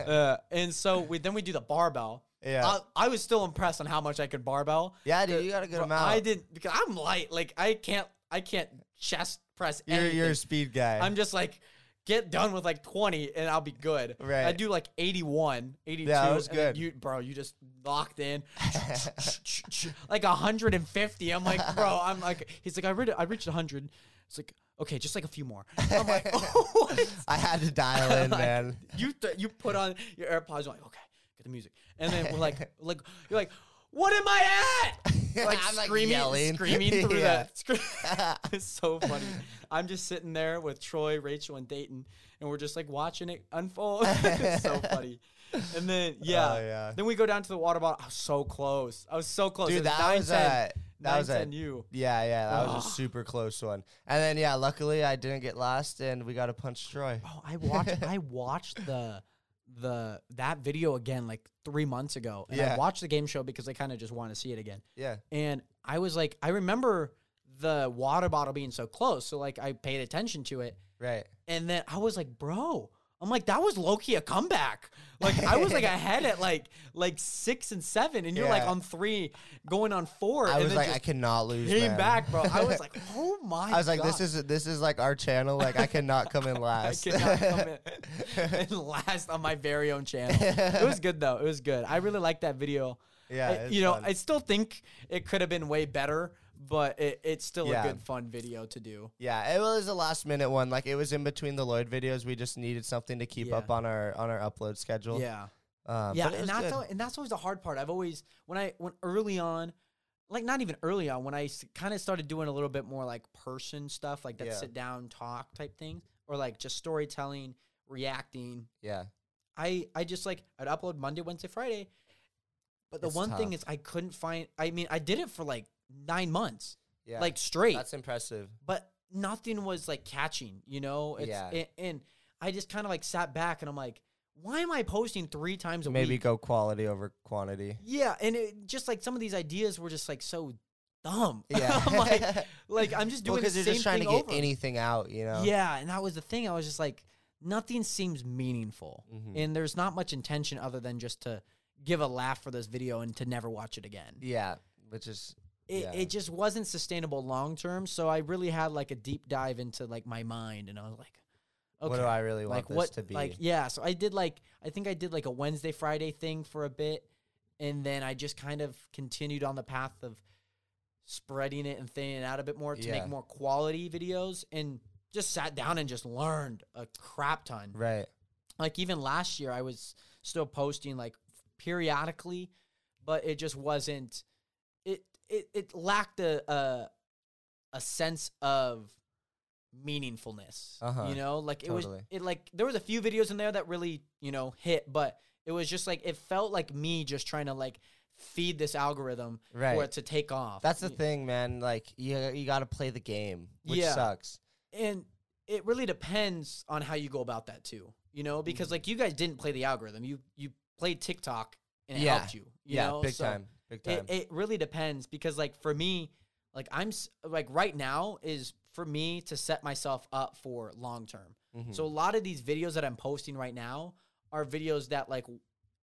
uh, and so we then we do the barbell. yeah, I, I was still impressed on how much I could barbell. yeah, dude, you got a good amount. I didn't because I'm light. Like I can't I can't chest press You're anything. you're a speed guy. I'm just like get done with like 20 and I'll be good. Right. I do like 81, 82. Yeah, that was good. You bro, you just locked in. like 150. I'm like, bro, I'm like he's like I read I reached 100. It's like okay, just like a few more. I'm like, oh? I had to dial in, Like, man. You th- you put on your AirPods. You're like, okay, get the music, and then we're like, like you're like, what am I at? Like I'm, like, screaming, yelling. screaming through Yeah. that. It's so funny. I'm just sitting there with Troy, Rachel, and Dayton, and we're just like watching it unfold. it's so funny. And then oh, yeah, Oh, yeah. then we go down to the water bottle. I was so close. I was so close. Dude, was that 9, was 10, a that 9, was a you. yeah, yeah, that was a super close one. And then yeah, luckily I didn't get last, and we got to punch Troy. Oh, I watched I watched the the that video again like three months ago, and I Yeah. watched the game show because I kind of just want to see it again. Yeah, And I was like, I remember the water bottle being so close, so like I paid attention to it, right. and then I was like, bro, I'm like, that was low key a comeback. Like I was like ahead at like like six and seven, and you're like on three, going on four. I and was then like, I cannot lose. came man. back, bro. I was like, oh my. God. I was like, this is this is like our channel. Like I cannot come in I last. cannot come in and last on my very own channel. It was good though. It was good. I really liked that video. yeah, I- you know, fun. I still think it could have been way better, but it, it's still Yeah. a good fun video to do. yeah, it was a last minute one. Like it was in between the Lloyd videos. We just needed something to keep Yeah. up on our on our upload schedule. Yeah. um, yeah, and that's good. al- and that's always the hard part. I've always when I when early on, like not even early on, when I kind of started doing a little bit more like person stuff, like that Yeah. sit down talk type thing, or like just storytelling, reacting. yeah, I I just like I'd upload Monday, Wednesday, Friday. But the It's one thing is I couldn't find. I mean, I did it for like nine months, yeah, like straight, that's impressive. but nothing was like catching. You know, it's, Yeah. and, and I just kind of like sat back and I'm like, why am I posting three times a Maybe week? Maybe go quality over quantity. Yeah, and it just like some of these ideas were just like so dumb. Yeah, I'm like, like I'm just doing because the you're just trying to get over. anything out. You know. Yeah, and that was the thing. I was just like, nothing seems meaningful, Mhm. and there's not much intention other than just to give a laugh for this video and to never watch it again. Yeah, which is It, yeah. it just wasn't sustainable long term. So I really had like a deep dive into like my mind, and I was like, okay, what do I really want like this what to be? like yeah so i did like i think i did like a wednesday friday thing for a bit and then i just kind of continued on the path of spreading it and thinning it out a bit more to Yeah. make more quality videos and just sat down and just learned a crap ton right. like even last year i was still posting like periodically but it just wasn't it it, lacked a, a a sense of meaningfulness Uh-huh. you know like it Totally. was it like there was a few videos in there that really you know hit but it was just like it felt like me just trying to like feed this algorithm for Right. it to take off That's the thing, man. Like you, you got to play the game, which Yeah. sucks. and it really depends on how you go about that too you know Mm-hmm. because like you guys didn't play the algorithm you you played tiktok and it Yeah. helped you, you yeah, know? big So time, big time. it, it really depends because like for me like i'm like right now is for me to set myself up for long term Mhm. so a lot of these videos that i'm posting right now are videos that like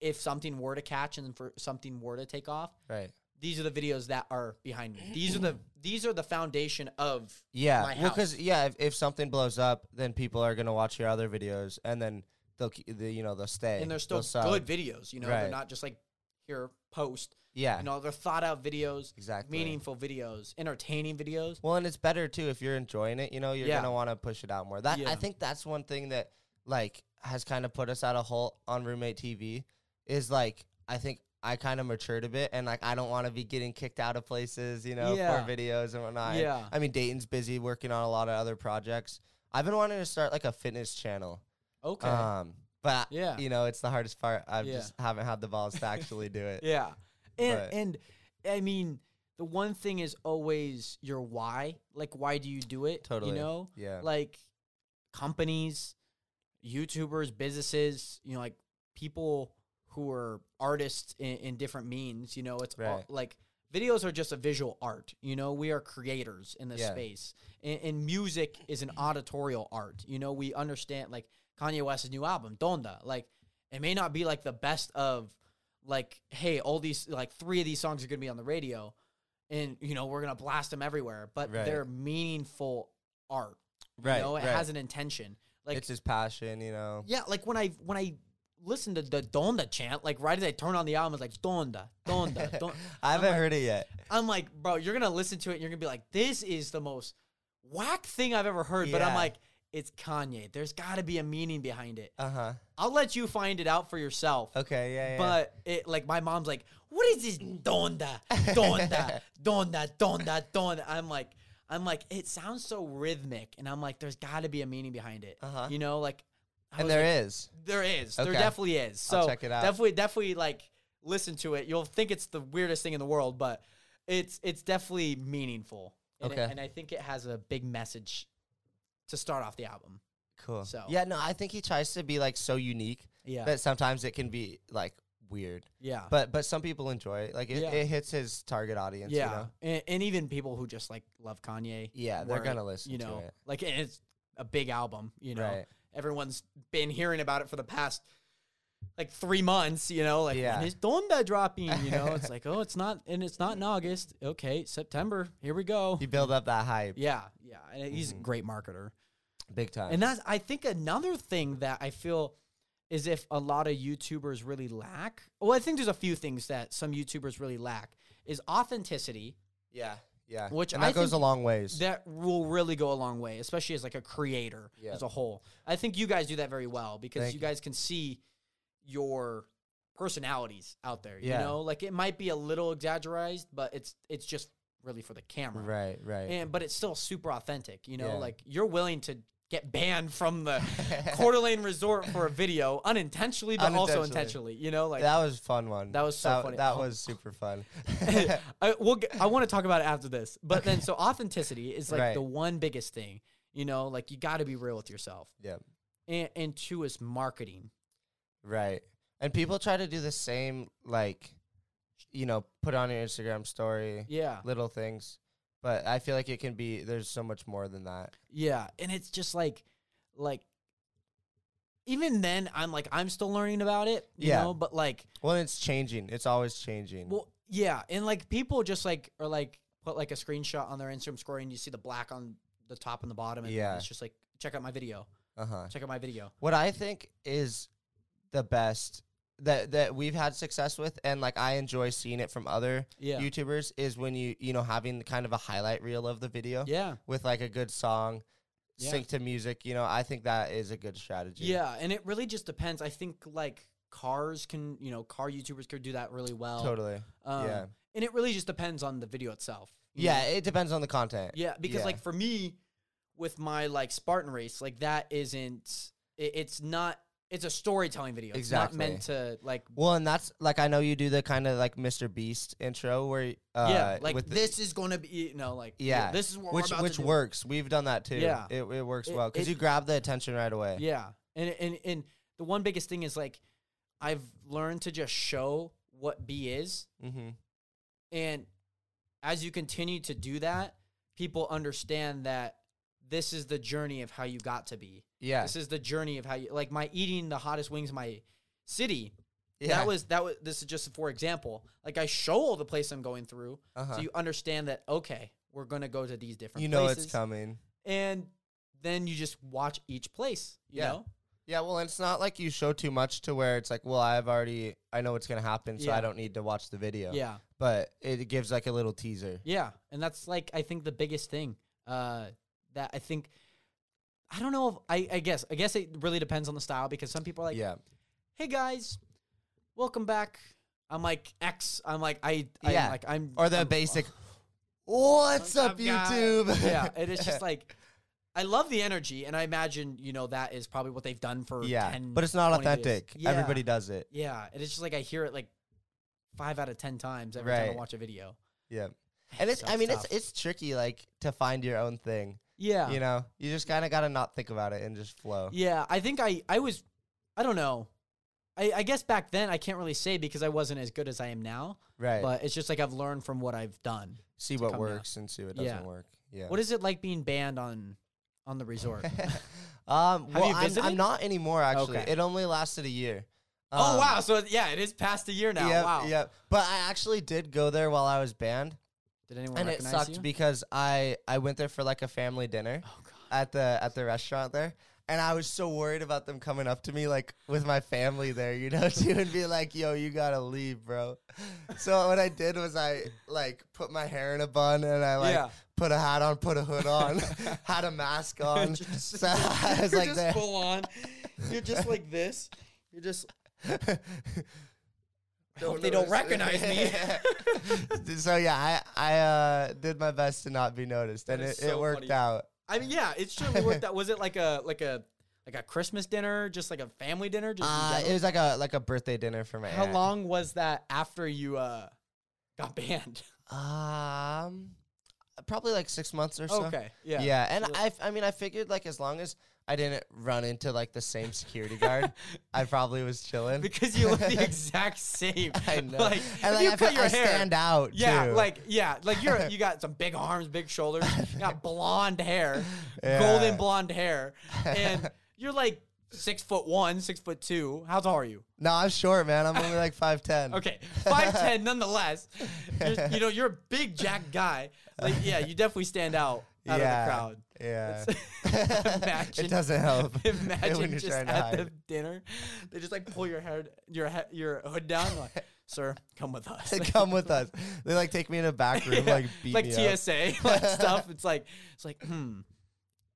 if something were to catch and for something were to take off right. these are the videos that are behind me these are the these are the foundation of Yeah, my well, because yeah, if, if something blows up, then people are gonna watch your other videos, and then they'll, the, you know, they'll stay. and they're still good videos you know they're not just like here post Yeah, you know they're thought out videos exactly. meaningful videos entertaining videos Well, and it's better too if you're enjoying it. You know, you're Yeah. gonna want to push it out more. That Yeah. I think that's one thing that like has kind of put us at a halt on roommate TV is like I think I kind of matured a bit and like I don't want to be getting kicked out of places, you know, Yeah. for videos and whatnot. Yeah. I mean, Dayton's busy working on a lot of other projects. I've been wanting to start like a fitness channel. okay Um, but Yeah. you know, it's the hardest part. I Yeah. just haven't had the balls to actually do it. Yeah. And But- and I mean, the one thing is always your why. Like why do you do it? Totally. You know? Yeah. Like companies, YouTubers, businesses, you know, like people who are artists in, in different means, you know, it's all, Right. like videos are just a visual art. You know, we are creators in this Yeah. space. And, and music is an auditorial art. You know, we understand like Kanye West's new album, Donda. Like it may not be like the best of like, hey, all these like three of these songs are gonna be on the radio, and you know we're gonna blast them everywhere. But Right. they're meaningful art. right. You know, it right. has an intention. Like it's his passion, you know. yeah, like when I when I listened to the Donda chant, like right as I turn on the album, it's like Donda, Donda, Donda. I haven't heard it yet. I'm like, bro, you're gonna listen to it and you're gonna be like, this is the most whack thing I've ever heard. But I'm Yeah. like, it's Kanye. There's got to be a meaning behind it. Uh huh. I'll let you find it out for yourself. Okay. Yeah. Yeah. But it like my mom's like, what is this Donda, Donda, Donda, Donda, Donda? I'm like, I'm like, it sounds so rhythmic, and I'm like, there's got to be a meaning behind it. Uh-huh. You know, like, and there like, is. there is. There definitely is. So I'll check it out. definitely, definitely like listen to it. You'll think it's the weirdest thing in the world, but it's it's definitely meaningful. And it- Okay. and I think it has a big message to start off the album. Cool. So- yeah, no, I think he tries to be like so unique Yeah. that sometimes it can be like weird. yeah. But but some people enjoy it. Like it, Yeah. it hits his target audience. yeah. You know? and, and even people who just like love Kanye. Yeah, they're gonna listen You to know, it. like it's a big album. You know, Right. everyone's been hearing about it for the past like three months. You know, like Yeah. when is Donda dropping? You know, it's like oh, it's not, and it's not in August. Okay, September. Here we go. You build up that hype, Yeah, yeah. And he's a Mhm. great marketer. Big time. And that's I think another thing that I feel is if a lot of YouTubers really lack. Well, I think there's a few things that some YouTubers really lack is authenticity. yeah, yeah. Which and that I goes a long ways. That will really go a long way, especially as like a creator Yeah. as a whole. I think you guys do that very well because Thank you guys can see your personalities out there. Yeah. You know, like it might be a little exaggerated, but it's it's just really for the camera. right, right. And but it's still super authentic, you know, Yeah. like you're willing to get banned from the Coeur d'Alene resort for a video unintentionally but also intentionally, you know, like that was a fun one. That was so that, funny. That was super fun. I, we'll get, I want to talk about it after this. But then so authenticity is like Right. the one biggest thing, you know, like you got to be real with yourself. yeah, And and two is marketing. right. And people try to do the same, like, you know, put on your Instagram story, Yeah. little things. But I feel like it can be. There's so much more than that. Yeah, and it's just like like even then I'm like I'm still learning about it, you Yeah. know, but like Well, it's changing. It's always changing. Well, yeah, and like people just like are like put like a screenshot on their Instagram story, and you see the black on the top and the bottom, and Yeah. it's just like check out my video, uh huh. check out my video. What I think is the best that that we've had success with, and like I enjoy seeing it from other Yeah, YouTubers, is when you you know having the kind of a highlight reel of the video yeah, with like a good song, Yeah. sync to music. You know, I think that is a good strategy. yeah, and it really just depends. I think like cars can, you know, car YouTubers could do that really well. totally. Um, yeah, and it really just depends on the video itself. yeah. know? It depends on the content. yeah, because yeah. like for me, with my like Spartan race, like that isn't. It, it's not. It's a storytelling video. It's not meant to like Well, and that's like I know you do the kind of like Mr. Beast intro where uh, yeah, like with the- this is going to be, you know, like Yeah, this is what which which works. We've done that too. Yeah. it, it works It- well because you grab the attention right away. Yeah, and and and the one biggest thing is like I've learned to just show what B is, Mm-hmm. and as you continue to do that, people understand that this is the journey of how you got to be. Yeah, This is the journey of how you like my eating the hottest wings in my city. yeah. That was that was this is just for example. Like I show all the place I'm going through, uh-huh. so you understand that okay, we're gonna go to these different you know places. it's coming. and then you just watch each place. You Yeah. know, Yeah, well, and it's not like you show too much to where it's like, well, I've already, I know what's gonna happen, so Yeah. I don't need to watch the video. yeah, But it gives like a little teaser. yeah, and that's like I think the biggest thing. Uh, that I think. I don't know if I, I guess I guess it really depends on the style because some people are like, yeah, "Hey guys, welcome back." I'm like X. I'm like I. Yeah. I'm like I'm. or the I'm- basic. What's up, guys?" YouTube? yeah, it is just like I love the energy, and I imagine you know that is probably what they've done for yeah, 10, but it's not authentic. Yeah. Everybody does it. Yeah, and it's just like I hear it like five out of ten times every time I watch a video. Yeah, and it's, So I mean, tough. it's it's tricky like to find your own thing. Yeah, You know, you just kind of gotta not think about it and just flow. yeah. I think I I was I don't know. I, I guess back then I can't really say because I wasn't as good as I am now, Right. but it's just like I've learned from what I've done. see what works and see what doesn't Yeah. work. Yeah. What is it like being banned on on the resort? um, Have well, you I'm. I'm not anymore. Actually, Okay. it only lasted a year. oh Um, wow! So yeah, it is past a year now. Yep, wow. Yep. But I actually did go there while I was banned, Did anyone and it sucked you? because I I went there for like a family dinner oh at the at the restaurant there. And I was so worried about them coming up to me like with my family there, you know, too, and be like, "Yo, you gotta leave, bro." So what I did was I like put my hair in a bun and I like yeah. put a hat on, put a hood on, had a mask on. Just- so I was You're like just there. full on. You're just like this. You're just. I hope they don't recognize me. so yeah, I I uh, did my best to not be noticed, and it, so it worked funny. out. I mean, yeah, it surely worked out. Was it like a like a like a Christmas dinner, just like a family dinner? Just Uh, it was like a like a birthday dinner for my How aunt. long was that after you uh got banned? Um, probably like six months or so. Okay, yeah, Yeah, and I, I mean, I figured like as long as I didn't run into like the same security guard, I probably was chilling. because you look the exact same. I know. Like and like, you I, cut your I hair, stand out. yeah, too. like yeah, like you're you got some big arms, big shoulders, you got blonde hair, Yeah. golden blonde hair, and you're like six foot one, six foot two. How tall are you? No, I'm short, man. I'm only like five ten. Okay, five ten. nonetheless, You're- you know you're a big jack guy. Like, yeah, you definitely stand out out yeah. of the crowd. Yeah. Imagine- it doesn't help Imagine when you're just trying to at hide. the dinner, they just like pull your head, your head, your hood down. Like, sir, come with us. They come with us. They like take me in a back room, Yeah, like beat like. TSA like stuff. It's like it's like hmm.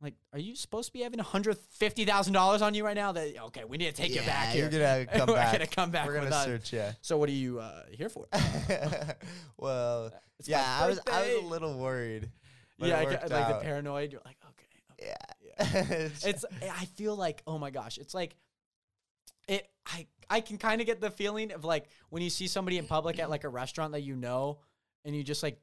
Like, are you supposed to be having hundred fifty thousand dollars on you right now? That okay, we need to take you back here. You're gonna come We're back. gonna come back We're gonna us. search you. So, what are you uh, here for? well, It's yeah, I was I was a little worried. But yeah, I like the paranoid. You're like, okay, okay. Yeah. It's. I feel like, oh my gosh, it's like, it. I I can kind of get the feeling of like when you see somebody in public at like a restaurant that you know, and you just like,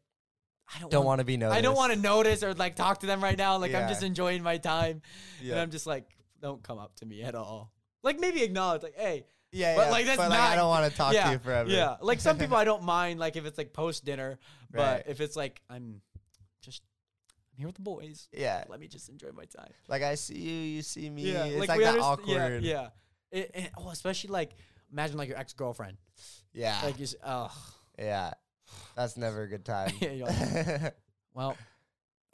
I don't don't want. to be noticed. I don't want to notice or like talk to them right now. Like I'm just enjoying my time, yeah. and I'm just like, don't come up to me at all. Like maybe acknowledge, like, hey, Yeah, but, yeah. like, that's but, like, not- I don't want to talk yeah, to you forever. Yeah, like some people I don't mind, like if it's like post dinner, but Right. if it's like I'm I'm here with the boys, Yeah. let me just enjoy my time. Like I see you, you see me. Yeah, it's like, we that awkward. Yeah, yeah. It, oh, especially like imagine like your ex girlfriend, Yeah. like you. Oh, yeah. That's never a good time. Yeah, like, well.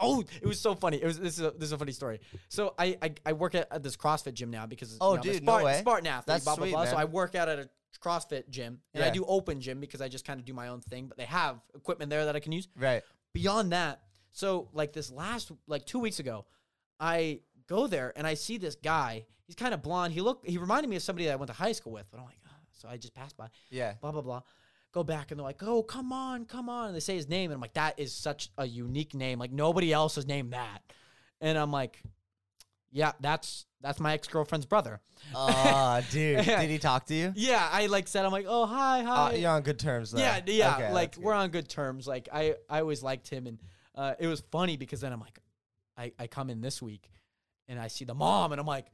Oh, it was so funny. It was this is a, this is a funny story. So I I, I work at, at this CrossFit gym now because Oh, you know, dude, no Spartan, way. Spartan athlete. That's blah blah sweet, blah. So. I work out at a CrossFit gym and I do open gym because I just kind of do my own thing. But they have equipment there that I can use. right. beyond that, so like this last like two weeks ago, I go there and I see this guy. He's kind of blonde. He looked. He reminded me of somebody that I went to high school with. But I'm like, "Ah." so I just passed by. Yeah. Blah blah blah. Go back and they're like, oh come on, come on. And they say his name and I'm like, that is such a unique name. Like nobody else has named that. And I'm like, yeah, that's that's my ex girlfriend's brother. Oh, dude. Did he talk to you? Yeah, I like said, I'm like, oh hi hi. Uh, you're on good terms, though. Yeah, yeah. Okay, like we're on good terms. Like I, I always liked him, and uh, it was funny because then I'm like, I, I come in this week, and I see the mom, and I'm like,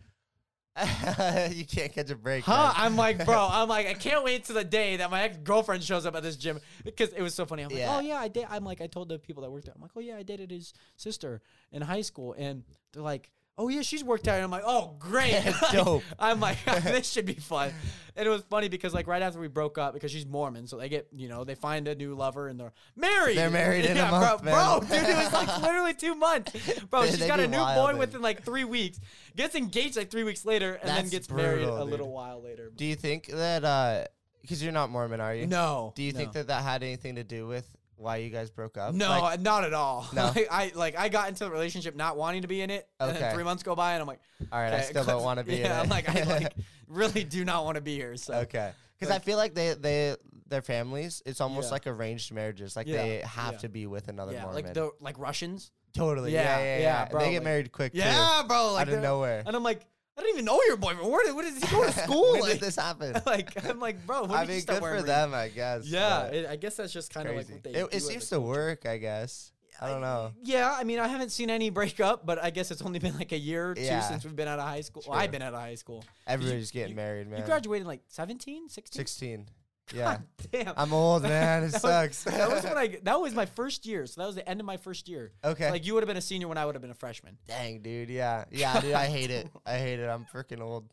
you can't catch a break. huh? man. I'm like, bro, I'm like, I can't wait to the day that my ex girlfriend shows up at this gym because it was so funny. I'm like, Yeah. oh yeah, I did. I'm like, I told the people that worked there, I'm like, oh yeah, I dated his sister in high school, and they're like. Oh yeah, she's worked out. And I'm like, oh great, Dope. I'm like, this should be fun. And it was funny because like right after we broke up, because she's Mormon, so they get you know they find a new lover and they're married. They're married in a yeah, month, bro, man. bro, dude, it was like literally two months. Bro, They- she's they got a new wild, boy within like three weeks, gets engaged like three weeks later, and then That's gets married brutal, a dude. little while later. Do you think that, uh, because you're not Mormon, are you? No. Do you no. think that that had anything to do with why you guys broke up? No, Like, not at all. No? like, I like I got into the relationship not wanting to be in it, and then Okay. three months go by, and I'm like, all right, I still don't want to be yeah, in it. I'm like, I like really do not want to be here. So okay. Because like- I feel like they, they, their families, it's almost Yeah. like arranged marriages. Like Yeah, they have yeah. to be with another yeah, Mormon. like the like Russians. totally. Yeah, Yeah, yeah, yeah. yeah, bro, they get like- married quick too. Yeah, bro. Like out of nowhere. And I'm like, I don't even know your boyfriend. Where did, where does he go to school? when like, did this happen? like, I'm like, bro. I mean, good for them, I guess. Yeah, it, I guess that's just kind of like what they. it do it seems to work, I guess. I don't know. Yeah, I mean, I haven't seen any breakup, but I guess it's only been like a year or two Yeah. since we've been out of high school. Well, I've been out of high school. Everybody's getting you- married, man. You graduated like 17, 16? 16. Yeah. Damn. I'm old, man. It That was- sucks. that was when I. That was my first year, so that was the end of my first year. okay. Like you would have been a senior when I would have been a freshman. Dang, dude. Yeah. Yeah, dude. I hate it. I hate it. I'm freaking old.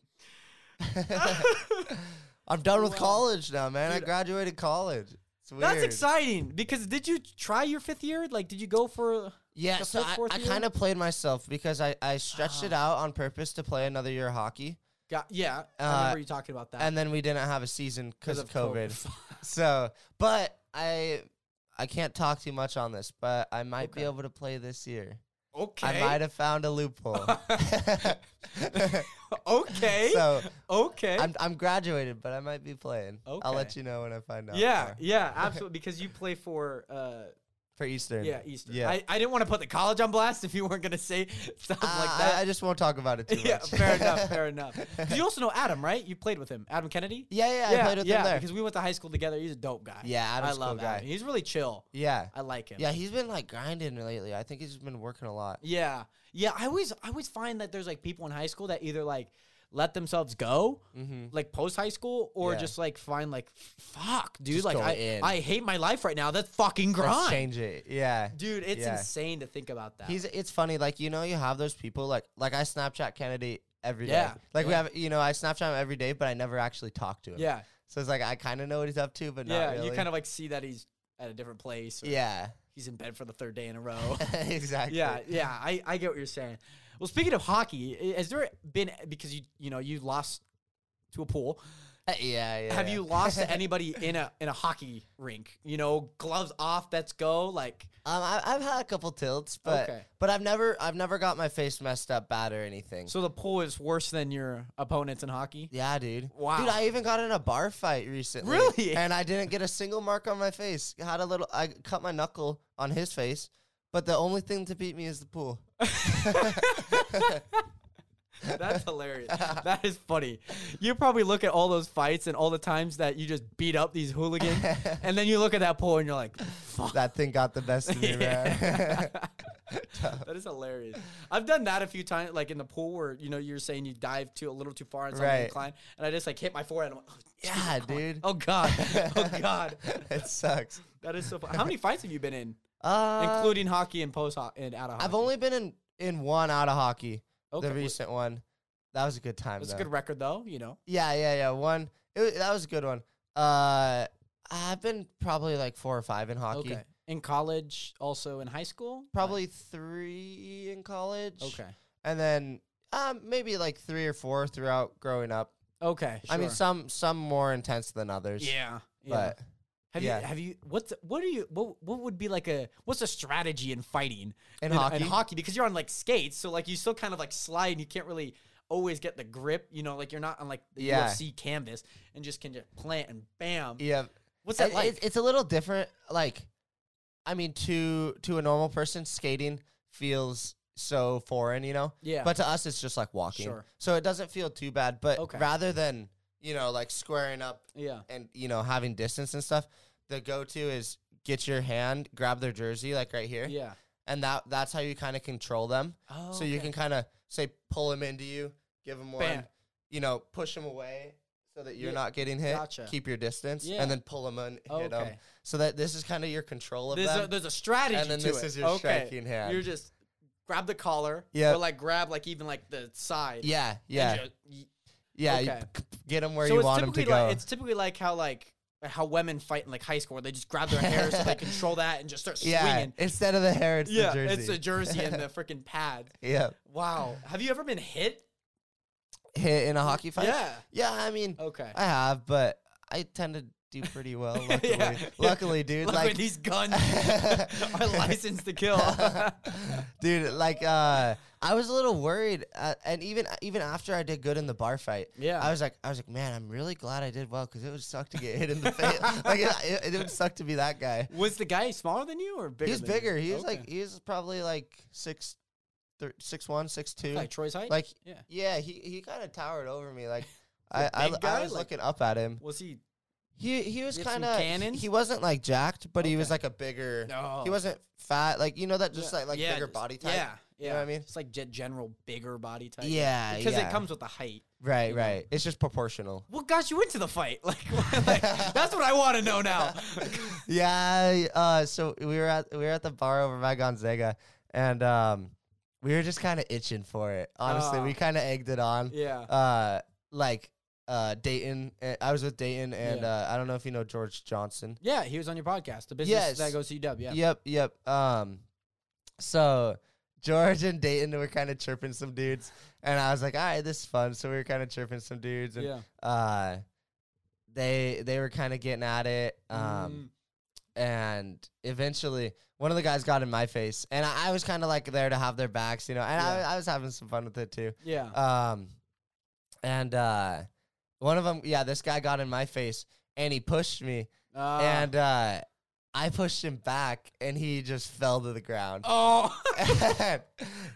I'm done with Wow. college now, man. Dude, I graduated college. That's exciting because did you try your fifth year? Like, did you go for? Yeah, the so I, I kind of played myself because I, I stretched it ah. out on purpose to play another year of hockey. Got yeah. I Uh, remember you talking about that. And then we didn't have a season because of COVID. So, but I I can't talk too much on this, but I might be Okay. able to play this year. okay. I might have found a loophole. okay. so okay. I'm I'm graduated, but I might be playing. I'll Okay. let you know when I find out. yeah, more. yeah, absolutely. Because you play for uh, for Eastern. yeah, Eastern. Yeah. I, I didn't want to put the college on blast if you weren't gonna say stuff Uh, like that. I just won't talk about it too much. yeah, fair enough. Fair enough. you also know Adam, right? You played with him, Adam Kennedy. yeah, yeah, I played with yeah, him there. because we went to high school together. He's a dope guy. Yeah, Adam's I love cool. Adam. He's really chill. Yeah, I like him. yeah, he's been like grinding lately. I think he's been working a lot. Yeah. Yeah. I always I always find that there's like people in high school that either like let themselves go, Mm-hmm. like post high school, or Yeah. just like find like fuck, dude. Just like I in. I hate my life right now. That's fucking grind. Let's change it. Yeah. Dude, it's Yeah. insane to think about that. He's it's funny, like you know, you have those people like like I Snapchat Kennedy every day. Yeah, Like we have, you know, I Snapchat him every day, but I never actually talk to him. Yeah, So it's like I kind of know what he's up to, but yeah. really. You kind of like see that he's at a different place. Yeah, he's in bed for the third day in a row. exactly. yeah, yeah. I, I get what you're saying. Well, speaking of hockey, has there been because you you know you lost to a pool? Uh, yeah, yeah. Have you lost to anybody in a in a hockey rink? You know, gloves off, let's go. Like, Um, I, I've had a couple tilts, but Okay. but I've never I've never got my face messed up bad or anything. so the pool is worse than your opponents in hockey. yeah, dude. Wow. Dude, I even got in a bar fight recently. Really? And I didn't get a single mark on my face. Had a little. I cut my knuckle on his face, but the only thing to beat me is the pool. That's hilarious. That is funny. You probably look at all those fights and all the times that you just beat up these hooligans, and then you look at that pool and you're like, "Fuck." that thing got the best of me, man. that is hilarious. I've done that a few times, like in the pool where you know you're saying you dive too a little too far and something Right. incline, and I just like hit my forehead. And I'm like, oh, yeah, dude. Oh god. Oh god. it sucks. That is so. Fun. How many fights have you been in, Uh, including hockey and post hockey and out of hockey? I've only been in in one out of hockey. okay. The recent one. That was a good time. That's a though. good record though. You know. Yeah, yeah, yeah. One. It, that was a good one. Uh, I've been probably like four or five in hockey. Okay. In college, also in high school. Probably three in college. Okay. And then um maybe like three or four throughout growing up. Okay. I mean, some some more intense than others. Yeah. Yeah. Have yeah. you have you what's what do you what what would be like a what's a strategy in fighting in, hockey, in hockey because you're on like skates so like you still kind of like slide and you can't really always get the grip you know like you're not on like the Yeah. UFC canvas and just can just plant and bam yeah, what's that like it- it's a little different. Like, I mean, to to a normal person, skating feels so foreign, you know. yeah But to us, it's just like walking. Sure. So it doesn't feel too bad. But Okay. rather than you know like squaring up yeah and you know having distance and stuff, the go to is get your hand, grab their jersey like right here, yeah and that that's how you kind of control them. oh, So you okay. can kind of say pull them into you, give them one, Bam. you know, push them away so that you're Yeah, not getting hit. gotcha. Keep your distance, Yeah. and then pull them and hit them. okay So that this is kind of your control of there's a, them. there's a strategy And then to this it. is your okay. striking hand. you're just grab the collar yeah, or like grab like even like the side yeah, and yeah, ju- y- yeah. you p- get them where so you want them to go. like it's typically like how like how women fight in like high school where they just grab their hair so they control that and just start yeah, swinging. instead of the hair, it's Yeah, the jersey. it's a jersey and the freaking pad. yeah, Wow. Have you ever been hit? hit in a hockey fight. Yeah. yeah. I mean, Okay. I have, but I tend to do pretty well. Luckily, Yeah. luckily, dude. Look, like these guns are licensed to kill. dude like uh i was a little worried uh, and even even after i did good in the bar fight yeah. i was like i was like man i'm really glad i did well because it would suck to get hit in the face like it, it, it would suck to be that guy was the guy smaller than you or bigger? he's you? bigger he was Okay. like he was probably like six thir- six one six two like Troy's height. like yeah. yeah he he kind of towered over me like I, I, I was Like- looking up at him Was he? He he was some kind of cannons? he wasn't like jacked but he was Okay. like a bigger No. he wasn't fat like you know that just Yeah. like like Yeah, bigger just- body type Yeah. You Yeah. know what I mean? It's like ge- general bigger body type. Yeah, Because yeah. it comes with the height. Right, you right. It's just proportional. Well, got you into the fight? Like, like that's what I want to know now. yeah. Uh, so we were at we were at the bar over by Gonzaga, and um, we were just kind of itching for it. Honestly, Ah. we kind of egged it on. yeah. Uh, like uh, Dayton. uh, I was with Dayton, and Yeah. uh, I don't know if you know George Johnson. Yeah, he was on your podcast. The business Yes. that goes to UW. Yeah. Yep, yep. Um, so George and Dayton were kind of chirping some dudes, and I was like, all right, this is fun. So we were kind of chirping some dudes, and Yeah. uh, they they were kind of getting at it. Um, Mm, and eventually one of the guys got in my face, and I, I was kind of like there to have their backs, you know, and. I, I was having some fun with it too. yeah. Um, and uh, one of them, yeah, this guy got in my face, and he pushed me, Uh, and uh, I pushed him back, and he just fell to the ground. oh,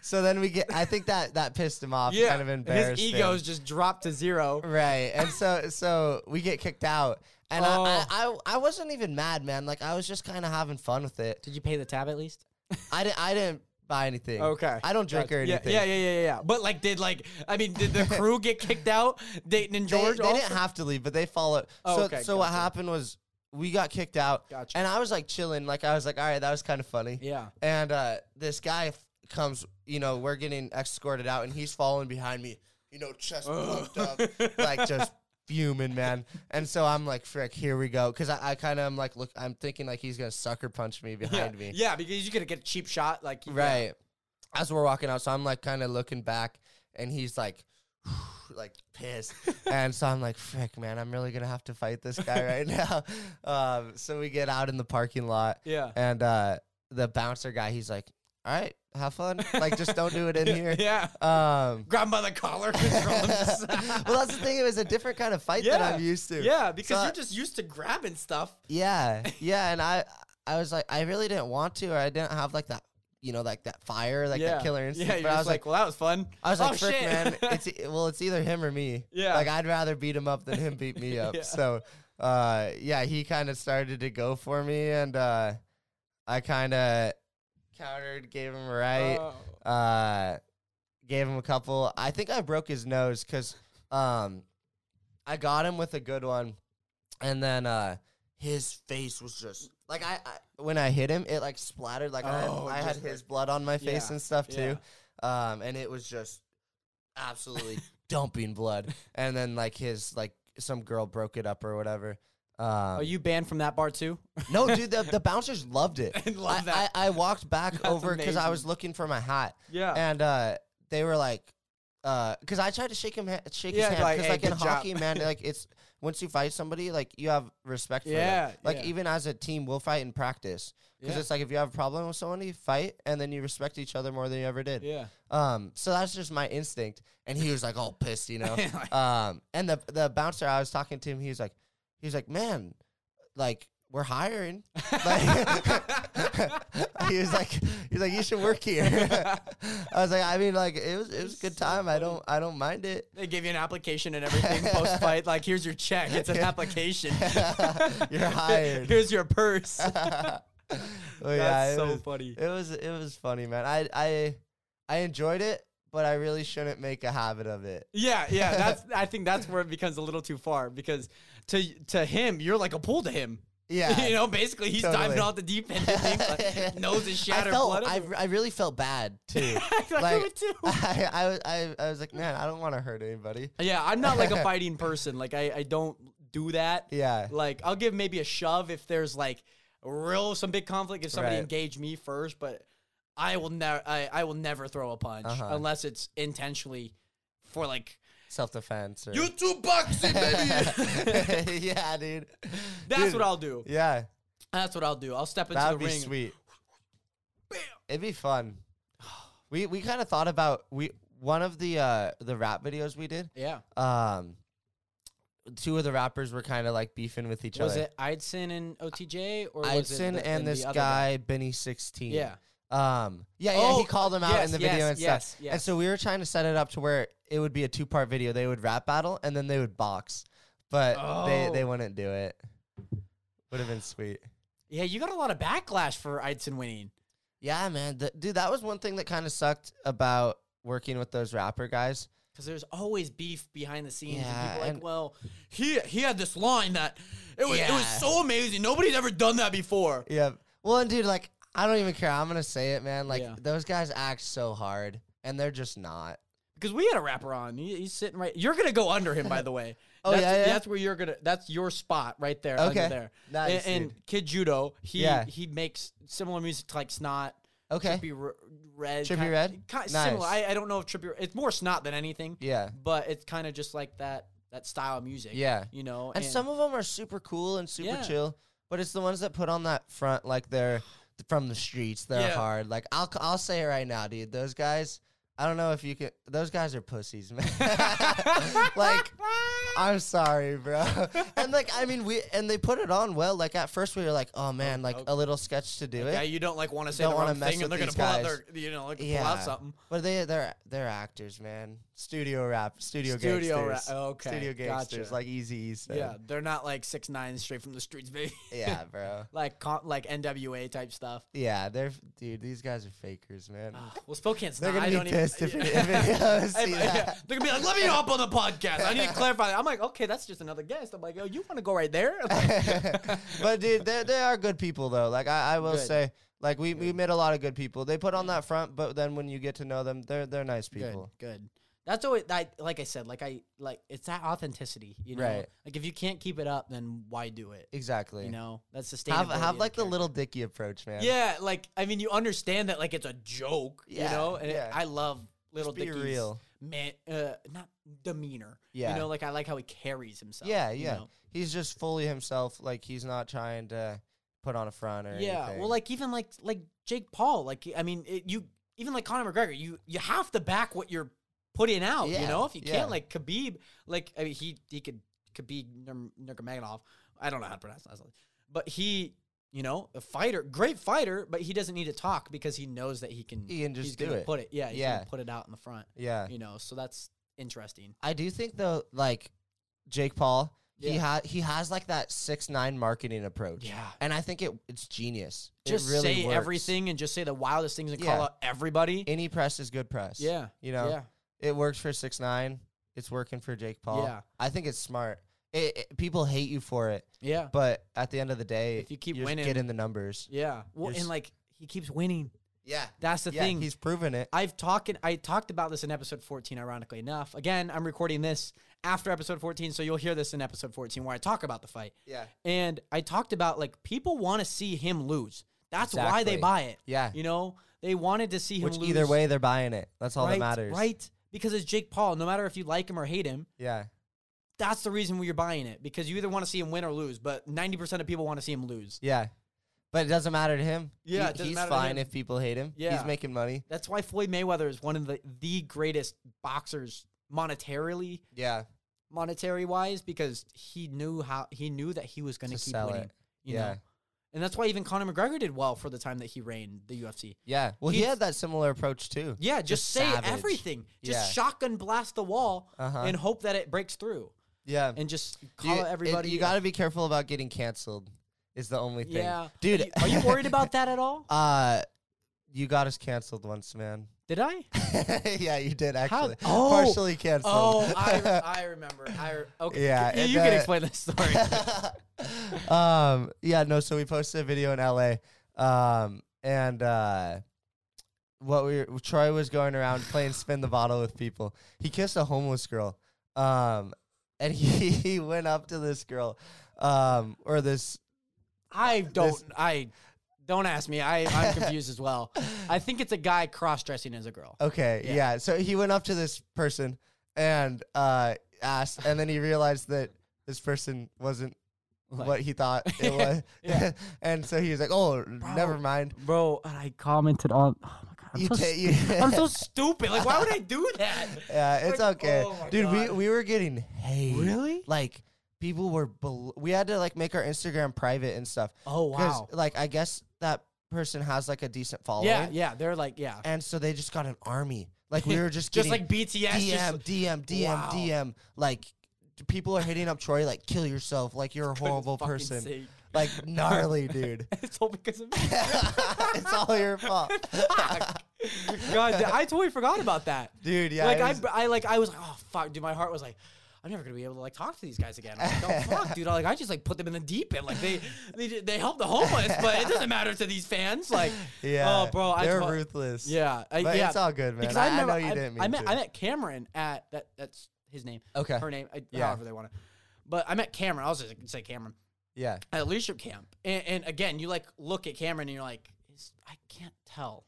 so then we get, I think that that pissed him off, yeah. kind of embarrassed. His him. ego's just dropped to zero. Right. And so so we get kicked out. And Oh. I, I, I I wasn't even mad, man. Like I was just kind of having fun with it. Did you pay the tab at least? I didn't I didn't buy anything. Okay. I don't drink or Yeah, anything. Yeah, yeah, yeah, yeah, yeah. But like, did like, I mean, did the crew get kicked out? Dayton and They, George. they also? didn't have to leave, but they followed. Oh, so okay, so what gotcha. happened was we got kicked out, Gotcha. and I was like chilling. Like I was like, all right, that was kind of funny. yeah. And uh, this guy f- comes, you know, we're getting escorted out, and he's following behind me. you know, chest pumped up, like just fuming, man. And so I'm like, frick, here we go. Cause I, I kind of am like, look, I'm thinking like he's gonna sucker punch me yeah. behind me. Yeah, because you could get a cheap shot. Like yeah. Right. As we're walking out, so I'm like kind of looking back, and he's like, like pissed, and so I'm like, frick, man, I'm really gonna have to fight this guy right now. Um, so we get out in the parking lot, Yeah. and uh, the bouncer guy, he's like, all right, have fun, like just don't do it in here. Yeah. Um, Grab him by the collar, control well, that's the thing. It was a different kind of fight that I'm used to. Yeah, because So- you're just used to grabbing stuff. Yeah, yeah, and I, I was like, I really didn't want to, or I didn't have like that, you know, like that fire, like yeah. that killer instinct. Yeah, but I was like, like, well, that was fun. I was oh, like, frick, shit. man, it's e- well, it's either him or me. Yeah. like I'd rather beat him up than him beat me up. Yeah. So, uh, yeah, he kind of started to go for me, and uh, I kind of countered, gave him a right. Oh. uh, gave him a couple. I think I broke his nose because um, I got him with a good one, and then uh, his face was just like I, I when I hit him, it like splattered. Like I had, Oh, I had his blood on my face Yeah, and stuff too, um, and it was just absolutely dumping blood. And then like his like some girl broke it up or whatever. Um, Are you banned from that bar too? no, dude, the, the bouncers loved it. I love that. I, I walked back That's over because I was looking for my hat, yeah. and uh, they were like, because I tried to shake him, ha- shake Yeah, his hand, like, because "Hey, like in good job." hockey, man, like it's once you fight somebody, like you have respect for Yeah, them. Like yeah. even as a team, we'll fight in practice because Yeah. it's like if you have a problem with someone, you fight, and then you respect each other more than you ever did. yeah. Um, so that's just my instinct. And he was like all pissed, you know. Like- um, and the the bouncer I was talking to him, he was like, he was like, man, like we're hiring. Like, he was like, he's like, you should work here. I was like, I mean, like it was it was a good time. I don't I don't mind it. They give you an application and everything post fight. Like, here's your check. It's an application. You're hired. Here's your purse. well, That's yeah, so was, funny. it was it was funny, man. I I I enjoyed it, but I really shouldn't make a habit of it. Yeah, yeah. That's. I think that's where it becomes a little too far because to to him, you're like a pool to him. Yeah, you know, basically he's Totally. diving off the deep end. like, nose is I shattered. felt blood I. I really felt bad too. I like- it too. I, I was I, I was like, man, I don't want to hurt anybody. Yeah, I'm not like a fighting person. Like I, I don't do that. Yeah, Like I'll give maybe a shove if there's like real some big conflict if somebody Right. engaged me first, but I will never I, I will never throw a punch Uh-huh. unless it's intentionally for like self defense. Or YouTube boxing, baby. yeah, dude. That's Dude, what I'll do. Yeah, That's what I'll do. I'll step into that the would be ring. sweet. Bam. It'd be fun. We we kind of thought about we one of the uh the rap videos we did. Yeah. Um, two of the rappers were kind of like beefing with each other. Was other. it Idson and OTJ or was it Idson the- and the this other guy Benny sixteen. Yeah. Um. Yeah. Yeah. Oh, he called them out yes, in the yes, video and yes, stuff. yes. And so we were trying to set it up to where it would be a two part video. They would rap battle and then they would box, but they they Oh. wouldn't do it. Would have been sweet. Yeah, you got a lot of backlash for Idson winning. Yeah, man. Th- dude, that was one thing that kind of sucked about working with those rapper guys. Because there's always beef behind the scenes, Yeah, and people are and- like, "Well, he he had this line that it was it was Yeah. so amazing. Nobody's ever done that before." Yeah. Well, and dude, like, I don't even care. I'm gonna say it, man. Like, Yeah. those guys act so hard, and they're just not. Because we had a rapper on. He, he's sitting right. You're gonna go under him, by the way. Oh, that's, yeah, yeah? That's where you're gonna. That's your spot right there. Okay. Under there. Nice, and, and Kid Judo, he Yeah. he makes similar music to like Snot. Okay. Trippie R- Redd. Trippie kind- Redd? Kind Nice. similar. I, I don't know if Trippie. It's more Snot than anything, Yeah. but it's kind of just like that that style of music. Yeah. You know. And some of them are super cool and super Yeah. chill, but it's the ones that put on that front like they're from the streets. They're Yeah. hard. Like I'll I'll say it right now, dude. Those guys. I don't know if you can. Those guys are pussies, man. like I'm sorry, bro. and like I mean, we and they put it on well. Like at first we were like, oh man, like okay. a little sketch to do yeah, it. you don't like want to say Don't the wanna wrong mess thing, and with they're gonna these pull out guys. their, you know, like pull out Yeah. something. But they they're they're actors, man. Studio rap, studio, Studio rap. Okay, Studio gangsters, gotcha. like Easy East. Yeah, they're not like six nine straight from the streets, baby. yeah, bro. like con- like NWA type stuff. Yeah, they're dude. These guys are fakers, man. Ah, well, Spokane's They're not. gonna I be don't pissed even, if, if it, Hey, see but, yeah, they're gonna be like, "Let me hop on the podcast. I need to clarify." that." I'm like, "Okay, that's just another guest." I'm like, "Oh, you want to go right there?" but dude, they they are good people though. Like I, I will Good. say, like we, we met a lot of good people. They put on that front, but then when you get to know them, they're they're nice good, people. good. That's always that. Like I said, like I like it's that authenticity. You know, Right. like if you can't keep it up, then why do it? Exactly. You know, that's have sustainability. have like the Lil Dicky approach, man. Yeah, like I mean, you understand that like it's a joke. Yeah, You know, and it- yeah. I love little be Dicky's real. man, uh, not demeanor. Yeah. You know, like I like how he carries himself. Yeah, you yeah. know? He's just fully himself. Like he's not trying to put on a front or Yeah. anything. Well, like even like like Jake Paul, like I mean, it, you even like Conor McGregor, you you have to back what you're putting out. You know, if you yeah. can't, like Khabib, like I mean, he he could Khabib Nur- Nurmagomedov. I don't know how to pronounce that, but he. You know, a fighter, great fighter, but he doesn't need to talk because he knows that he can. He can just do it. Put it, yeah, Yeah. put it out in the front. yeah. You know, so that's interesting. I do think though, like Jake Paul, he Yeah. had he has like that six nine marketing approach. Yeah. And I think it it's genius. Just it really say works. everything and just say the wildest things and Yeah. call out everybody. Any press is good press. yeah. You know, Yeah. It works for six nine. It's working for Jake Paul. Yeah. I think it's smart. It, it- people hate you for it, Yeah. but at the end of the day, If you keep winning- getting the numbers. Yeah. Well, You're and like he keeps winning. Yeah, That's the yeah, thing. he's proven it. I've talked I talked about this in episode 14 ironically enough. Again, I'm recording this after episode 14, so you'll hear this in episode 14 where I talk about the fight. Yeah, And I talked about like people want to see him lose. That's why they buy it. yeah. You know, they wanted to see him Which lose. either way, they're buying it. That's all right, that matters. Right? Because it's Jake Paul. No matter if you like him or hate him, Yeah. that's the reason you're buying it. Because you either want to see him win or lose. But 90% of people want to see him lose. Yeah. But it doesn't matter to him. Yeah, it doesn't he's matter to fine him. if people hate him. Yeah. He's making money. That's why Floyd Mayweather is one of the the greatest boxers monetarily, Yeah. monetary wise, because he knew how he knew that he was going To to keep sell winning. it. You Yeah. know, and that's why even Conor McGregor did well for the time that he reigned the UFC. Yeah. Well, he He's- had that similar approach too. Yeah, just, Just say savage. everything. Just Yeah. shotgun blast the wall Uh-huh. and hope that it breaks through, Yeah. and just You- call it- everybody. you got to be careful about getting canceled. Is the only thing. yeah, Dude, Are you, are you worried about that at all? Uh, you got us canceled once, man. Did I? yeah, you did actually. Oh. Partially canceled. Oh, I, I remember. I re- okay. Yeah, you, you can explain the story. um, yeah, no. So we posted a video in LA, um, and uh, what we Troy was going around playing spin the bottle with people. He kissed a homeless girl, um, and he, he went up to this girl, um, or this. I don't. This- I don't ask me. I I'm confused as well. I think it's a guy cross dressing as a girl. Okay, Yeah. yeah. So he went up to this person and uh, asked, and then he realized that this person wasn't Like- what he thought it was. Yeah. and so he was like, "Oh, never mind." bro. And I commented on. Oh my god, I'm, You so, ta- you- I'm so stupid. Like, why would I do that? Yeah, it's Like, okay, oh my dude. We God. we were getting hate. Really? Like people were. Bel- we had to like make our Instagram private and stuff. Oh 'Cause, wow. Like I guess that person has like a decent following. Yeah, yeah. They're like, yeah. And so they just got an army. Like we were just Just like BTS. DM, just- DM, DM, Wow. DM. Like people are hitting up Troy like kill yourself, like you're a horrible person. sake. Like gnarly, dude. it's all because of me. it's all your fault. Fuck. God, I totally forgot about that. dude, yeah. like it I, I like I was like, oh fuck, dude. My heart was like, I'm never gonna be able to like talk to these guys again. I'm like, oh fuck, dude. Like I just like put them in the deep end. Like they they they help the homeless, but it doesn't matter to these fans. Like yeah. oh bro, they're to- ruthless. Yeah, I, But yeah. it's all good, man. because I, I, remember, I know you didn't mean I met to. I met Cameron at that. That's his name. okay. Her name. I, Yeah. However they want to. But I met Cameron. I was just gonna say Cameron Yeah. at leadership camp, and, and again, you like look at Cameron and you're like, I can't tell.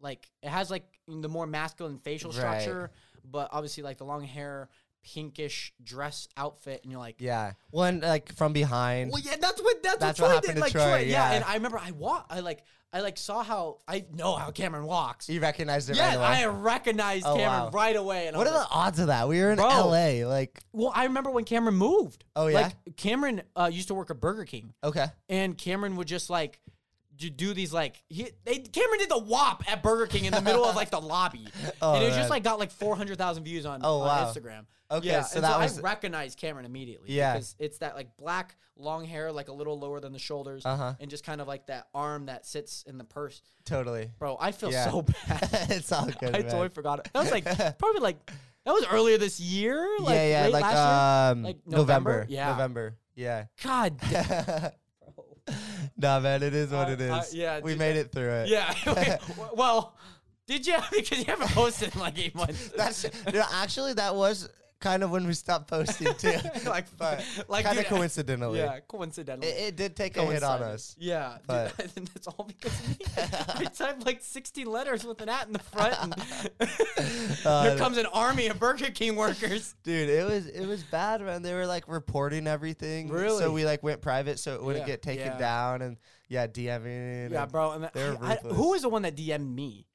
Like it has like the more masculine facial Right. structure, but obviously like the long hair, pinkish dress outfit, and you're like, Yeah. One like from behind. well, yeah, that's what that's, That's what, what happened did. to Like Troy, yeah. yeah. And I remember I walk, I like, I like saw how I know how Cameron walks. You recognized it Yeah, right away. I recognized Oh, Cameron wow. right away. And what are was the odds of that? We were in Bro. LA. Like, well, I remember when Cameron moved. Oh, yeah? like Cameron uh, used to work at Burger King. okay. and Cameron would just like j- do these like he they Cameron did the WAP at Burger King in the middle of like the lobby, Oh, and it just like got like four hundred thousand views on, Oh, on wow. Instagram. Okay, yeah, so and that so was- I recognized Cameron immediately. Yeah. because it's that like black long hair, like a little lower than the shoulders, Uh-huh. and just kind of like that arm that sits in the purse. Totally. Bro, I feel Yeah. so bad. it's all good. I man. totally forgot it. That was like probably like that was earlier this year. Like, yeah, yeah, late like last um, Like November. November? Yeah. November. Yeah. God. nah, man, it is what I- it is. I- yeah, we made it through it. Yeah. well, Did you? Because you haven't posted in like eight months. That's dude, actually that was kind of when we stopped posting too. like, but like kind of coincidentally. Yeah, coincidentally. It, it did take a hit on us. Yeah, but- dude, and it's all because of me. I typed like 60 letters with an at in the front, and Uh, here comes an army of Burger King workers. Dude, it was it was bad, man. They were like reporting everything. Really? So we like went private so it wouldn't Yeah, get taken yeah. down and yeah, DMing. Yeah, and- bro. And They're I- I- who was the one that DM'd me?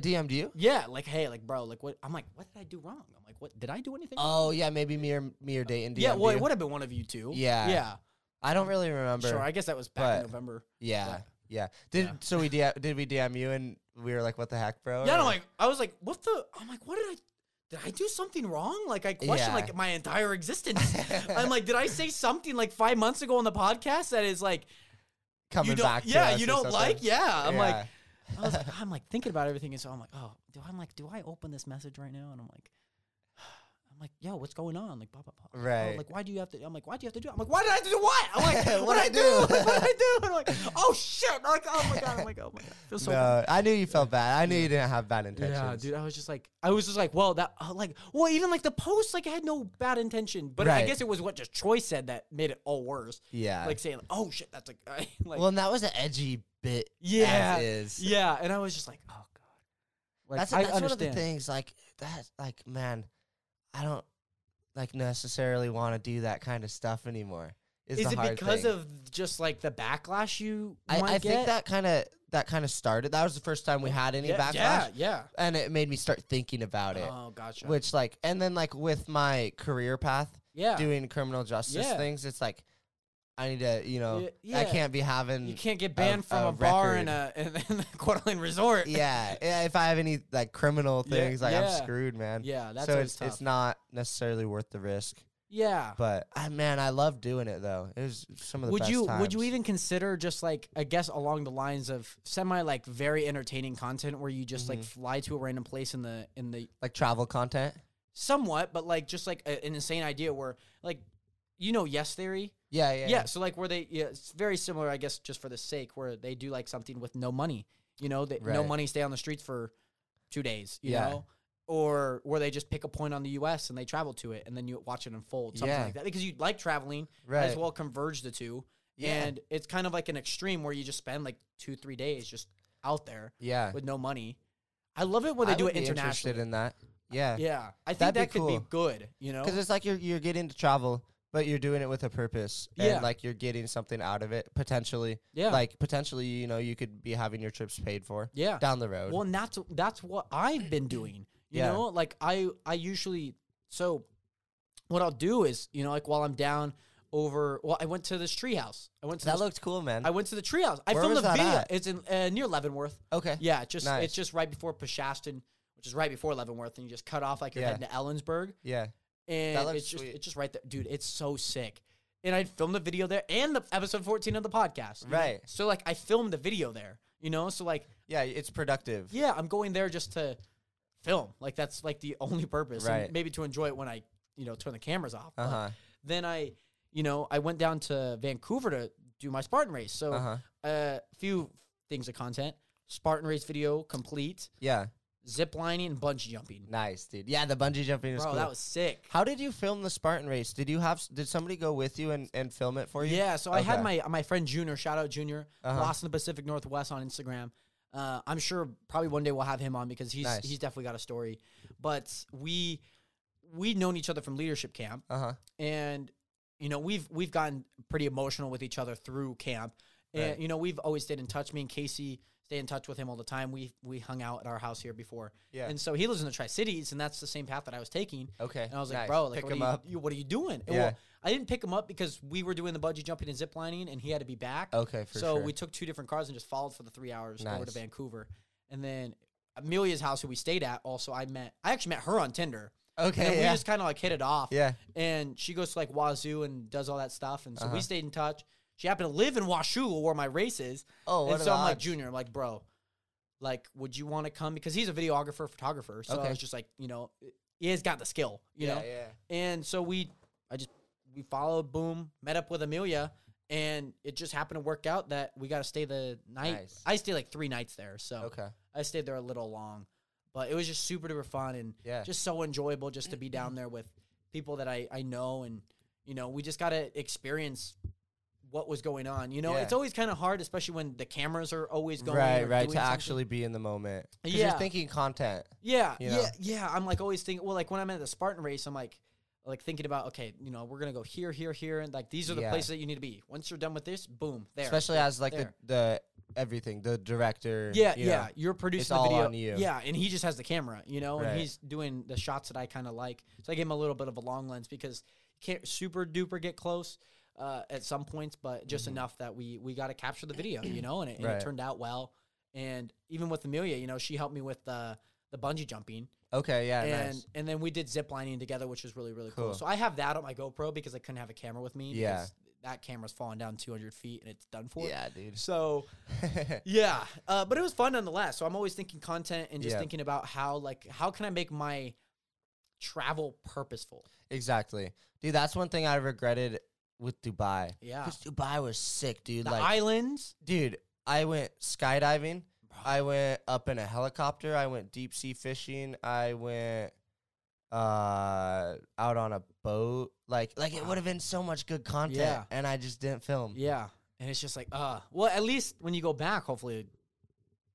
They DM'd you? Yeah, like, hey, like, bro, like, what? I'm like, what did I do wrong? I'm like, what? Did I do anything? wrong? Oh yeah, maybe me or me or Dayton DM'd yeah, well, you. it would have been one of you two. Yeah. yeah, I don't really remember. sure. I guess that was back in but- November. yeah, but- yeah. Did Yeah. so we DM, did we DM you and we were like, what the heck, bro? Yeah, Or- no, like, I was like, what the? I'm like, what did I? Did I do something wrong? Like, I question Yeah. like my entire existence. I'm like, did I say something like five months ago on the podcast that is like, coming you don't, back. to yeah, us you or don't something. like? Yeah, I'm like, Yeah. I was like, I'm like thinking about everything, and so I'm like, oh, do I'm like, do I open this message right now? And I'm like, like, yo, what's going on? Like, blah blah blah. Right. like, why do you have to? I'm like, why do you have to do? it? I'm like, why did I have to do what? I'm like, what I I do? do? Like, what did I do? And I'm like, oh shit! I'm like, oh my god! I'm like, oh my god! So bad. no, I knew you felt bad. I knew you didn't have bad intentions. Yeah, dude, I was just like, I was just like, well, that, uh, like, well, even like the post, like, I had no bad intention, but I guess it was what just Troy said that made it all worse. Yeah. Like saying, oh shit, that's like, I, like, well, and that was an edgy bit. yeah, As is. yeah, and I was just like, oh god, like, that's I that's one of the things. Like that. Like man, I don't like necessarily want to do that kind of stuff anymore. Is, Is it because thing. of just like the backlash you I, I think that kind of that kind of started. That was the first time we had any yeah, backlash, Yeah, yeah. and it made me start thinking about it. Oh, gotcha. Which like, and then like with my career path, yeah, doing criminal justice Yeah. things, it's like I need to, you know, Yeah, I can't be having. you can't get banned a- from a a, bar in a in, in the Coeur d'Alene resort. yeah, yeah, if I have any like criminal Yeah, things, like yeah. I'm screwed, man. yeah, that's so it's tough. it's not necessarily worth the risk. yeah. But I man, I love doing it though. It was some of the would best you times. would you even consider just like I guess along the lines of semi like very entertaining content where you just like Mhm. fly to a random place in the in the like travel content? somewhat, but like just like a, an insane idea where like you know yes theory Yeah, yeah, yeah, so like where they yeah it's very similar I guess just for the sake where they do like something with no money you know they, no money stay on the streets for two days you Yeah. know or where they just pick a point on the U.S. and they travel to it and then you watch it unfold something Yeah. like that because you like traveling right. as well converge the two Yeah. and it's kind of like an extreme where you just spend like two, three days just out there yeah, with no money. I love it when they I do it be internationally. Interested in that? Yeah, yeah, I think That'd be that could be good. You know, because it's like you're you're getting to travel, but you're doing it with a purpose, Yeah. and like you're getting something out of it potentially. yeah, Like potentially, you know, you could be having your trips paid for yeah. down the road. Well, and that's that's what I've been doing. You Yeah. know, like I I usually so what I'll do is you know like while I'm down over. Well, I went to this treehouse. I went to that looked cool, man. I went to the treehouse. I Where filmed that video. at? It's in uh, near Leavenworth. okay. Yeah, just Nice. it's just right before Peshastin, which is right before Leavenworth, and you just cut off like you're Yeah. heading to Ellensburg, Yeah. And it's just sweet. it's just right there, dude. It's so sick. And I filmed the video there and the episode 14 of the podcast. Right. So like I filmed the video there, you know. So like Yeah. It's productive. yeah, I'm going there just to film. Like that's like the only purpose. and Right. maybe to enjoy it when I you know turn the cameras off. Uh-huh. Then I you know I went down to Vancouver to do my Spartan race. So Uh huh. a few things of content. Spartan race video complete. Yeah. Zip lining and bungee jumping. Nice, dude. Yeah, the bungee jumping was Bro, cool. that was sick. How did you film the Spartan race? Did you have? Did somebody go with you and, and film it for you? Yeah, so I had my my friend Junior, shout out Junior, Uh-huh. Lost in the Pacific Northwest on Instagram. Uh, I'm sure probably one day we'll have him on because he's Nice. he's definitely got a story. But we we'd known each other from leadership camp, Uh huh. and you know we've we've gotten pretty emotional with each other through camp, and Right. you know we've always stayed in touch. Me and Casey stay in touch with him all the time. We we hung out at our house here before, Yeah. and so he lives in the Tri Cities, and that's the same path that I was taking. okay. And I was like, nice. bro, like, pick what, him are you, up. you- what are you doing? Yeah. Well, I didn't pick him up because we were doing the bungee jumping and zip lining, and he had to be back. Okay, so sure. we took two different cars and just followed for the three hours over to Vancouver. And then Amelia's house, who we stayed at, also I met. I actually met her on Tinder. and okay. we just kind of like hit it off. yeah. And she goes to like Wazoo and does all that stuff, and so we Uh-huh. stayed in touch. She happened to live in Washoe, where my race is. Oh, what and are so the I'm like, odds? Junior, I'm like, bro, like, would you want to come? Because he's a videographer, photographer. So I Okay. was just like, you know, he has got the skill, you yeah, know. Yeah. And so we, I just, we followed, boom, met up with Amelia, and it just happened to work out that we got to stay the night. Nice. I stayed like three nights there. So Okay. I stayed there a little long, but it was just super duper fun and Yeah. just so enjoyable just to be down there with people that I I know and you know we just got to experience what was going on. You know, Yeah. it's always kind of hard, especially when the cameras are always going. right, right. To something. actually be in the moment. Yeah. You're thinking content. Yeah, you yeah, know? yeah. I'm like always thinking. Well, like when I'm at the Spartan race, I'm like, like thinking about okay, you know, we're gonna go here, here, here, and like these are the Yeah. places that you need to be. Once you're done with this, boom, there. Especially as like there. the the everything, the director. Yeah, you yeah. know. You're producing the video. on you. Yeah, and he just has the camera, you know, Right. and he's doing the shots that I kind of like. So I gave him a little bit of a long lens because you can't super duper get close uh, at some points, but just enough that we we got to capture the video, you know, and it, and Mm-hmm. Right. it turned out well. And even with Amelia, you know, she helped me with the the bungee jumping, Okay, yeah, and nice. and then we did zip lining together, which was really really cool. Cool. So I have that on my GoPro because I couldn't have a camera with me. Yeah. that camera's falling down 200 feet and it's done for. Yeah, dude. So yeah, uh, but it was fun nonetheless. So I'm always thinking content and just Yeah. thinking about how like how can I make my travel purposeful? exactly, dude. That's one thing I regretted with Dubai. Yeah, Because Dubai was sick, dude. the like, islands. dude, I went skydiving. I went up in a helicopter. I went deep sea fishing. I went uh out on a boat. Like like it would have been so much good content Yeah. and I just didn't film. Yeah, and it's just like uh, well, at least when you go back, hopefully,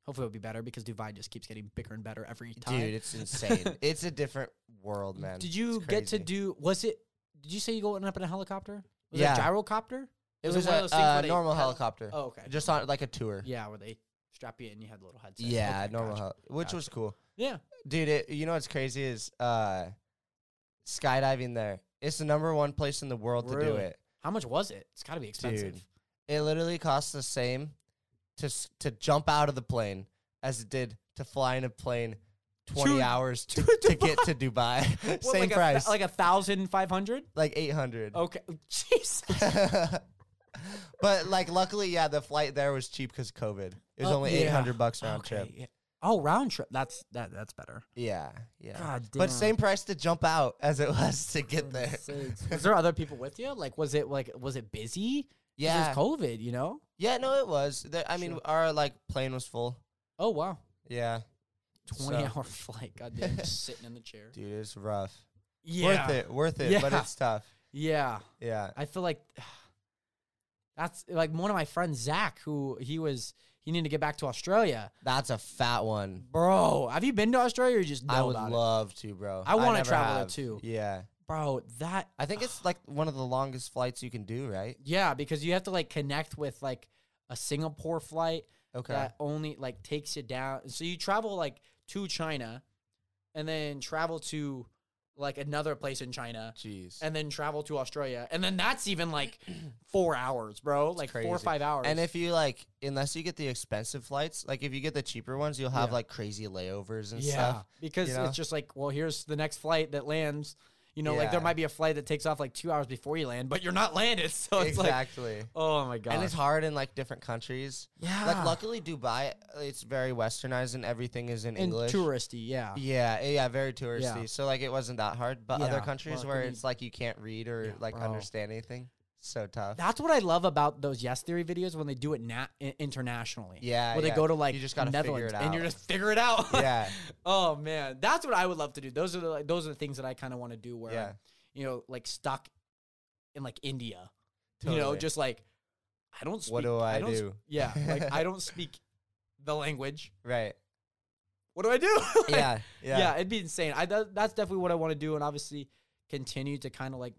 hopefully it'll be better because Dubai just keeps getting bigger and better every time. Dude, it's insane. it's a different world, man. Did you get to do? Was it? Did you say you going up in a helicopter? Was Yeah. it a gyrocopter? It Was one of a those things uh, normal hel- helicopter. Oh, okay. Just on like a tour. Yeah, where they strap you in, and you had a little headset. Yeah, Okay, normal gotcha. hel- which was cool. Yeah. Dude, it, you know what's crazy is uh skydiving there. It's the number one place in the world to do it. How much was it? It's got to be expensive. Dude. It literally costs the same to to jump out of the plane as it did to fly in a plane 20 To- hours to, to get to Dubai. What, same like price. A, like a thousand five hundred. like 800. Okay. Jesus. but like luckily yeah, the flight there was cheap cuz COVID. It was Oh, only yeah. 800 bucks round Okay, trip. yeah. Oh, round trip. That's that. That's better. Yeah, yeah. God damn. But same price to jump out as it was to get there. Was there other people with you? Like, was it like was it busy? 'Cause Yeah. It was COVID. You know. Yeah, no, it was. There, I mean, Sure. our like plane was full. Oh wow. Yeah, Twenty So- hour flight. God damn. just sitting in the chair. dude, it's rough. Yeah. Worth it, worth it, but it's tough. Yeah. Yeah, I feel like that's like one of my friends, Zach, who he was he needed to get back to Australia. that's a fat one. Bro, have you been to Australia or you just know I would about it? love to, bro. I wanna never travel there too. Yeah, Bro, that I think it's like one of the longest flights you can do, right? yeah, because you have to like connect with like a Singapore flight Okay. that only like takes you down. So you travel like to China and then travel to like another place in China Jeez. and then travel to Australia. And then that's even like 4 hours, bro. Like 4 or 5 hours. And if you like, unless you get the expensive flights, like if you get the cheaper ones, you'll have Yeah. like crazy layovers and yeah, stuff. because you know? it's just like, well, here's the next flight that lands. You know, like there might be a flight that takes off like two hours before you land, but you're not landed. So it's like, exactly. oh my god, and it's hard in like different countries. yeah, Like luckily Dubai, it's very westernized and everything is in and English. touristy, yeah, Yeah, yeah, very touristy. Yeah. So like it wasn't that hard. But other countries well, where it's like you can't read or Yeah, like bro. understand anything, so tough. That's what I love about those Yes Theory videos when they do it na- internationally. yeah, where they go to like you just gotta figure Netherlands and you just figure it out. yeah, oh man, that's what I would love to do. Those are the like, those are the things that I kind of want to do. Where yeah, I'm, you know, like stuck in like India. You know, just like I don't. Speak, What do I s- do? yeah, like I don't speak the language. right. What do I do? Like, Yeah, yeah, yeah, it'd be insane. I that, that's definitely what I want to do, and obviously continue to kind of like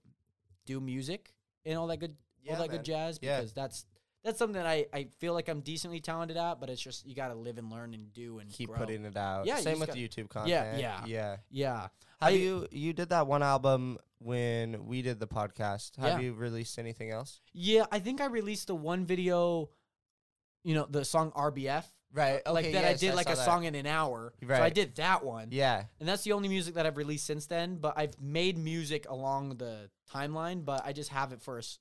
do music and all that good, Yeah, all that man. good jazz. Yeah. Because that's that's something that I I feel like I'm decently talented at, but it's just you got to live and learn and do and Keep grow. putting it out. Yeah, Same just with gotta- YouTube content. yeah. yeah. Yeah, Have I- you you did that one album when we did the podcast? Have Yeah. you released anything else? yeah. I think I released the one video, you know, the song RBF. Right. Uh, like that I did like a song in an hour. Right. So I did that one. Yeah. And that's the only music that I've released since then. But I've made music along the timeline, but I just have it for s-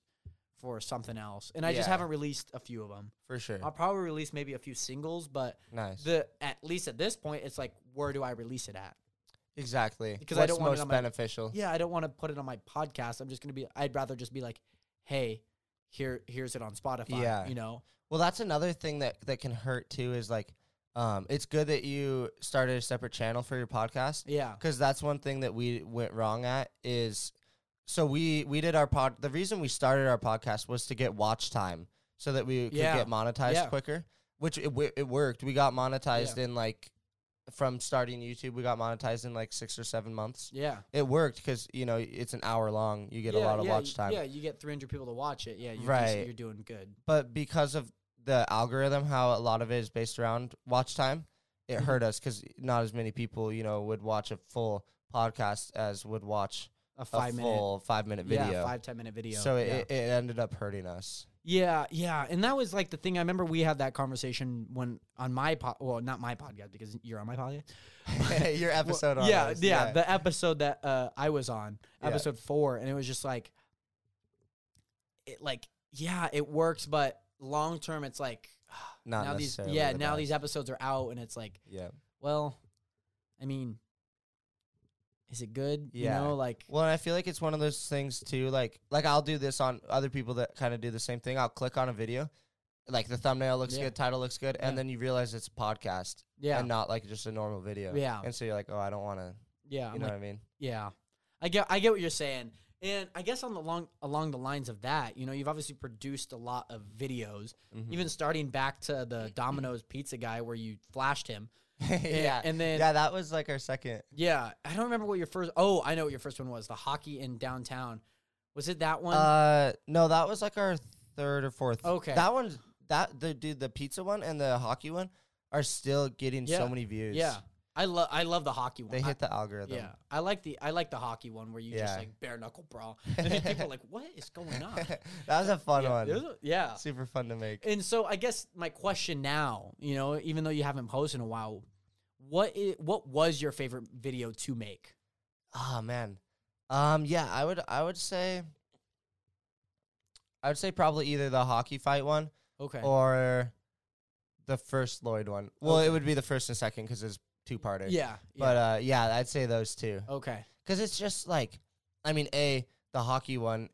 for something else, and I just haven't released a few of them. For sure. I'll probably release maybe a few singles, but nice. the at least at this point, it's like where do I release it at? exactly. Because I What's don't want it most on my- beneficial. Yeah, I don't want to put it on my podcast. I'm just gonna be. I'd rather just be like, hey, here here's it on Spotify. Yeah. you know. Well, that's another thing that that can hurt too is like um, it's good that you started a separate channel for your podcast Yeah. because that's one thing that we went wrong at is so we we did our pod the reason we started our podcast was to get watch time so that we could Yeah. get monetized Yeah. quicker which it, w- it worked we got monetized in like from starting youtube we got monetized in like six or seven months Yeah. it worked because you know it's an hour long you get yeah, a lot of yeah, watch time Yeah, you get 300 people to watch it. Yeah, you're Right. Just, you're doing good. but because of the algorithm how a lot of it is based around watch time it Mhm. hurt us because not as many people you know would watch a full podcast as would watch A a five minute, full five minute video yeah, five ten minute video. so it, it ended up hurting us Yeah, yeah, and that was like the thing. I remember we had that conversation when on my pod. Well, not my podcast because you're on my podcast. your Well, episode on yeah, ours, yeah, the episode that uh, I was on, Yeah. episode four, and it was just like, it like yeah, it works, but long term, it's like not now these yeah the now best. these episodes are out, and it's like yeah well, I mean, is it good? Yeah. You know, like well and i feel like it's one of those things too like like i'll do this on other people that kind of do the same thing i'll click on a video like the thumbnail looks Yeah. good title looks good and then you realize it's a podcast yeah, and not like just a normal video Yeah. and so you're like oh i don't want to yeah. you I'm know like, what i mean Yeah, I get I get what you're saying, and I guess on the long along the lines of that, you know, you've obviously produced a lot of videos, Mhm. even starting back to the Domino's pizza guy where you flashed him. yeah and then yeah that was like our second yeah, I don't remember what your first. Oh, I know what your first one was. The hockey in downtown. Was it that one? uh no that was like our third or fourth Okay. that one's that the dude the pizza one and the hockey one are still getting Yeah. so many views yeah, I love I love the hockey one. they hit the algorithm yeah, I like the I like the hockey one where you just like bare knuckle brawl, and then people are like, "What is going on?" that was a fun yeah, one a- yeah, super fun to make And so I guess my question now, you know, even though you haven't posted in a while, what what was your favorite video to make? Oh man. Um yeah, I would I would say I would say probably either the hockey fight one Okay. or the first Lloyd one. Well, Okay. it would be the first and second cuz it's two-parter. yeah. But uh yeah, I'd say those two. okay. Cuz it's just like I mean, A, the hockey one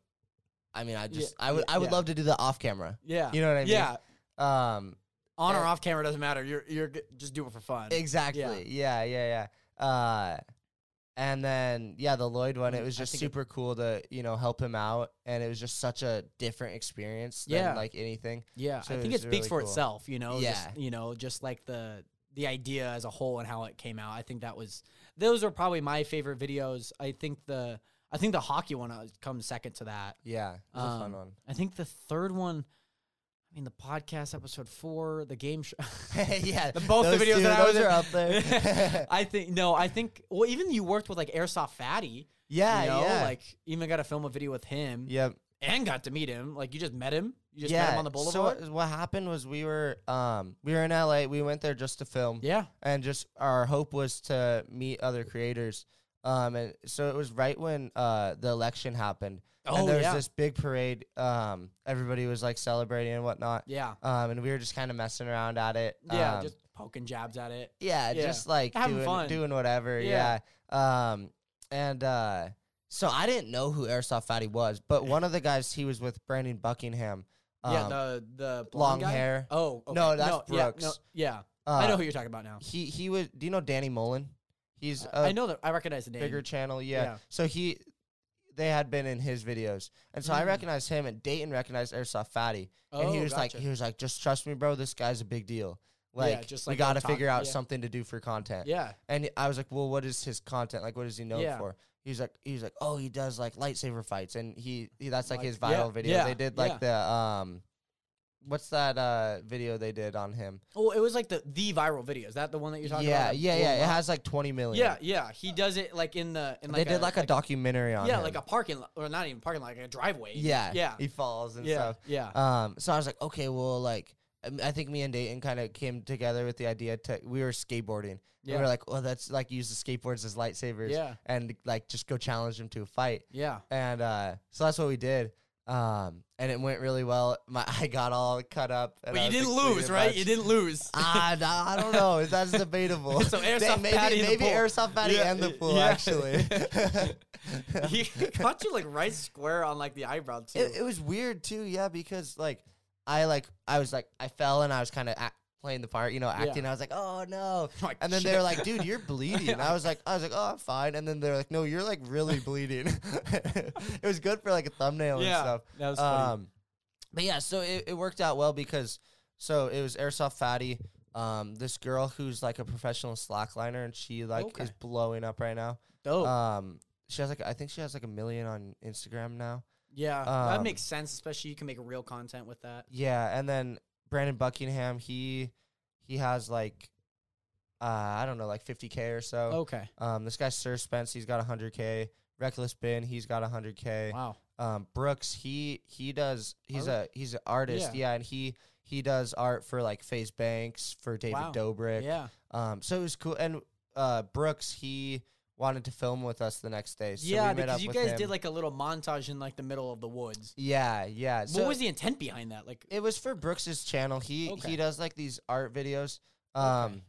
I mean, I just Yeah, I would I would yeah. love to do the off camera. Yeah. You know what I mean? Yeah. Um On or off camera doesn't matter. You're you're g- just do it for fun. Exactly. Yeah, yeah, yeah. Uh, and then yeah, the Lloyd one, it Mm, was I just think it- super cool to you know help him out, and it was just such a different experience than Yeah. like anything. Yeah. So I think it was speaks really for cool. itself, you know. Yeah. Just, you know, just like the the idea as a whole and how it came out. I think that was those are probably my favorite videos. I think the I think the hockey one uh, comes second to that. Yeah, a fun Um, one. I think the third one. I mean, the podcast episode four, the game show. yeah, The- both the videos two, that I was those are up there. I think no, I think well, even you worked with like Airsoft Fatty. yeah, you know, yeah, like even got to film a video with him yep. and got to meet him. Like you just met him. You just yeah. met him on the So boulevard. what, what happened was we were um we were in LA. We went there just to film. yeah, and just our hope was to meet other creators. Um, and so it was right when uh the election happened, Oh, and there was yeah. this big parade. Um, everybody was like celebrating and whatnot. yeah, Um, and we were just kind of messing around at it. yeah. Um, just poking jabs at it. yeah, yeah. just like Having doing fun. doing whatever. Yeah. Yeah. Um, and uh, so I didn't know who Airsoft Fatty was, but one of the guys he was with Brandon Buckingham. Um, yeah, the the long guy? hair. Oh, okay. No, that's yeah, no, Brooks. yeah, uh, I know who you're talking about now. he he was. Do you know Danny Mullen? He's a I know that. I recognize the name. bigger channel. Yeah. Yeah. So he, they had been in his videos, and so I Mm. recognized him, and Dayton recognized Airsoft Fatty, and he Oh, was like, he was like, just trust me, bro. This guy's a big deal. Yeah, Like, just we got to figure out yeah. something to do for content. yeah, And I was like, well, what is his content? Like, what is he known Yeah. for? He's like, he's like, oh, he does like lightsaber fights, and he, he that's like, Like- his yeah, viral video. yeah, they did like yeah. the um, what's that uh video they did on him? Oh, it was like the the viral video. Is that the one that you're talking yeah, about? that yeah, yeah. It has like twenty million. Yeah, yeah. He does it like in the in like they like did like a documentary on yeah, him. like a parking lot or not even parking lot, like a driveway. yeah, yeah, He falls and yeah, stuff. yeah. Um, so I was like, okay, well, like, I think me and Dayton kind of came together with the idea to we were skateboarding. Yeah. We were like, well, that's like use the skateboards as lightsabers, Yeah. and like just go challenge them to a fight. yeah. And uh, so that's what we did. Um, and it went really well. My I got all cut up. and But you didn't lose, right? much. You didn't lose. Ah, nah, I don't know. That's debatable. So They- Airsoft maybe Patty maybe airsoft patty Yeah, and the pool yeah. actually. he caught you like right square on like the eyebrow too. it, it was weird too, yeah, because like I like I was like I fell and I was kind of playing the part, you know, acting. I was like, oh no. Like, And then shit. they were like, dude, you're bleeding. And I was like, I was like, oh, I'm fine. And then they're like, no, you're like really bleeding. it was good for like a thumbnail and stuff. that was funny. Um, but yeah, so it, it worked out well because so it was Airsoft Fatty. Um, this girl who's like a professional slackliner and she like Okay. is blowing up right now. Dope. Um, she has like I think she has like a million on Instagram now. Yeah, that um, makes sense. Especially you can make real content with that. Yeah, and then Brandon Buckingham, he he has like uh I don't know, like 50k or so. Okay. Um, this guy Sir Spence, he's got 100k. Reckless Bin, he's got 100k. Wow. Um, Brooks, he he does. He's Art? a he's an artist. Yeah. Yeah. and he he does art for like FaZe Banks for David Wow. Dobrik. Yeah. Um, so it was cool. And uh, Brooks, he wanted to film with us the next day. So yeah, we met because up you guys him. did like a little montage in like the middle of the woods. yeah, yeah. So what was the intent behind that? Like, it was for Brooks's channel. He Okay. he does like these art videos. Um,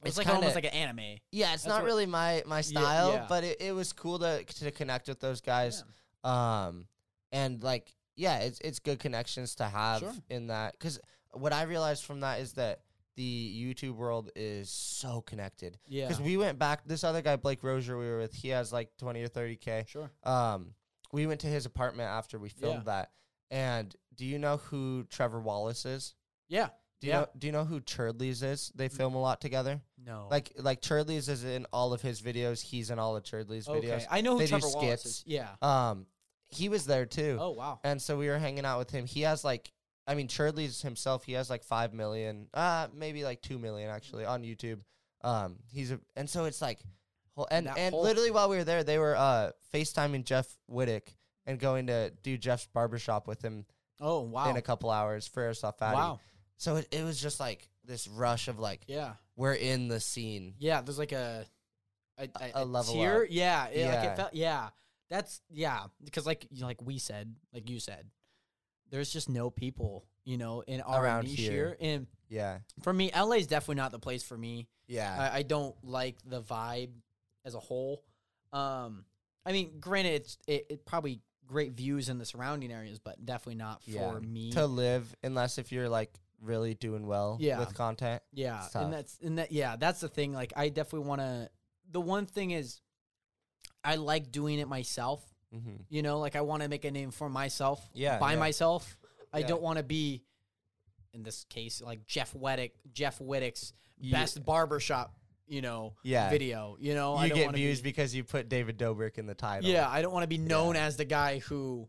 it's, it's like kinda- almost like an anime. yeah, it's That's not what- really my my style, yeah. but it, it was cool to to connect with those guys. Um, and like, yeah, it's it's good connections to have Sure. in that. Because what I realized from that is that the YouTube world is so connected. Yeah. Because we went back. This other guy, Blake Rozier, we were with. He has like twenty or thirty k. Sure. Um, we went to his apartment after we filmed that. And do you know who Trevor Wallace is? Yeah. Do you Yeah. know Do you know who Churdleys is? They film a lot together. No. Like like Churdleys is in all of his videos. He's in all of Churdleys okay. videos. I know who They do Trevor Wallace skits. is. Yeah. Um, he was there too. Oh wow. And so we were hanging out with him. He has like, I mean, Churdley's himself. He has like five million, uh, maybe like two million actually on YouTube. Um, he's a, and so it's like, whole- and That and literally while we were there, they were uh FaceTiming Jeff Wittek and going to do Jeff's barbershop with him Oh wow. in a couple hours for Airsoft Fatty. wow. So it, it was just like this rush of like Yeah. we're in the scene. Yeah. There's like a a, A level tier. up. Yeah. Yeah. Like Yeah. it felt. Yeah. That's yeah. Because like you- like we said, like you said, there's just no people, you know, in our Around niche here. here. And Yeah, for me, LA is definitely not the place for me. yeah, I, I don't like the vibe as a whole. Um, I mean, granted, it's it, it probably great views in the surrounding areas, but definitely not for Yeah. me. to live unless if you're like really doing well Yeah. with content. yeah, and that's and that yeah, that's the thing. Like, I definitely want to. The one thing is, I like doing it myself. Mm-hmm. You know, like I want to make a name for myself. Yeah, by yeah. myself. I Yeah. don't want to be, in this case, like Jeff Wittek, Jeff Wittek's You- best barbershop. You know, Yeah. video. You know, I you don't get views Be, because you put David Dobrik in the title. Yeah, I don't want to be known Yeah. as the guy who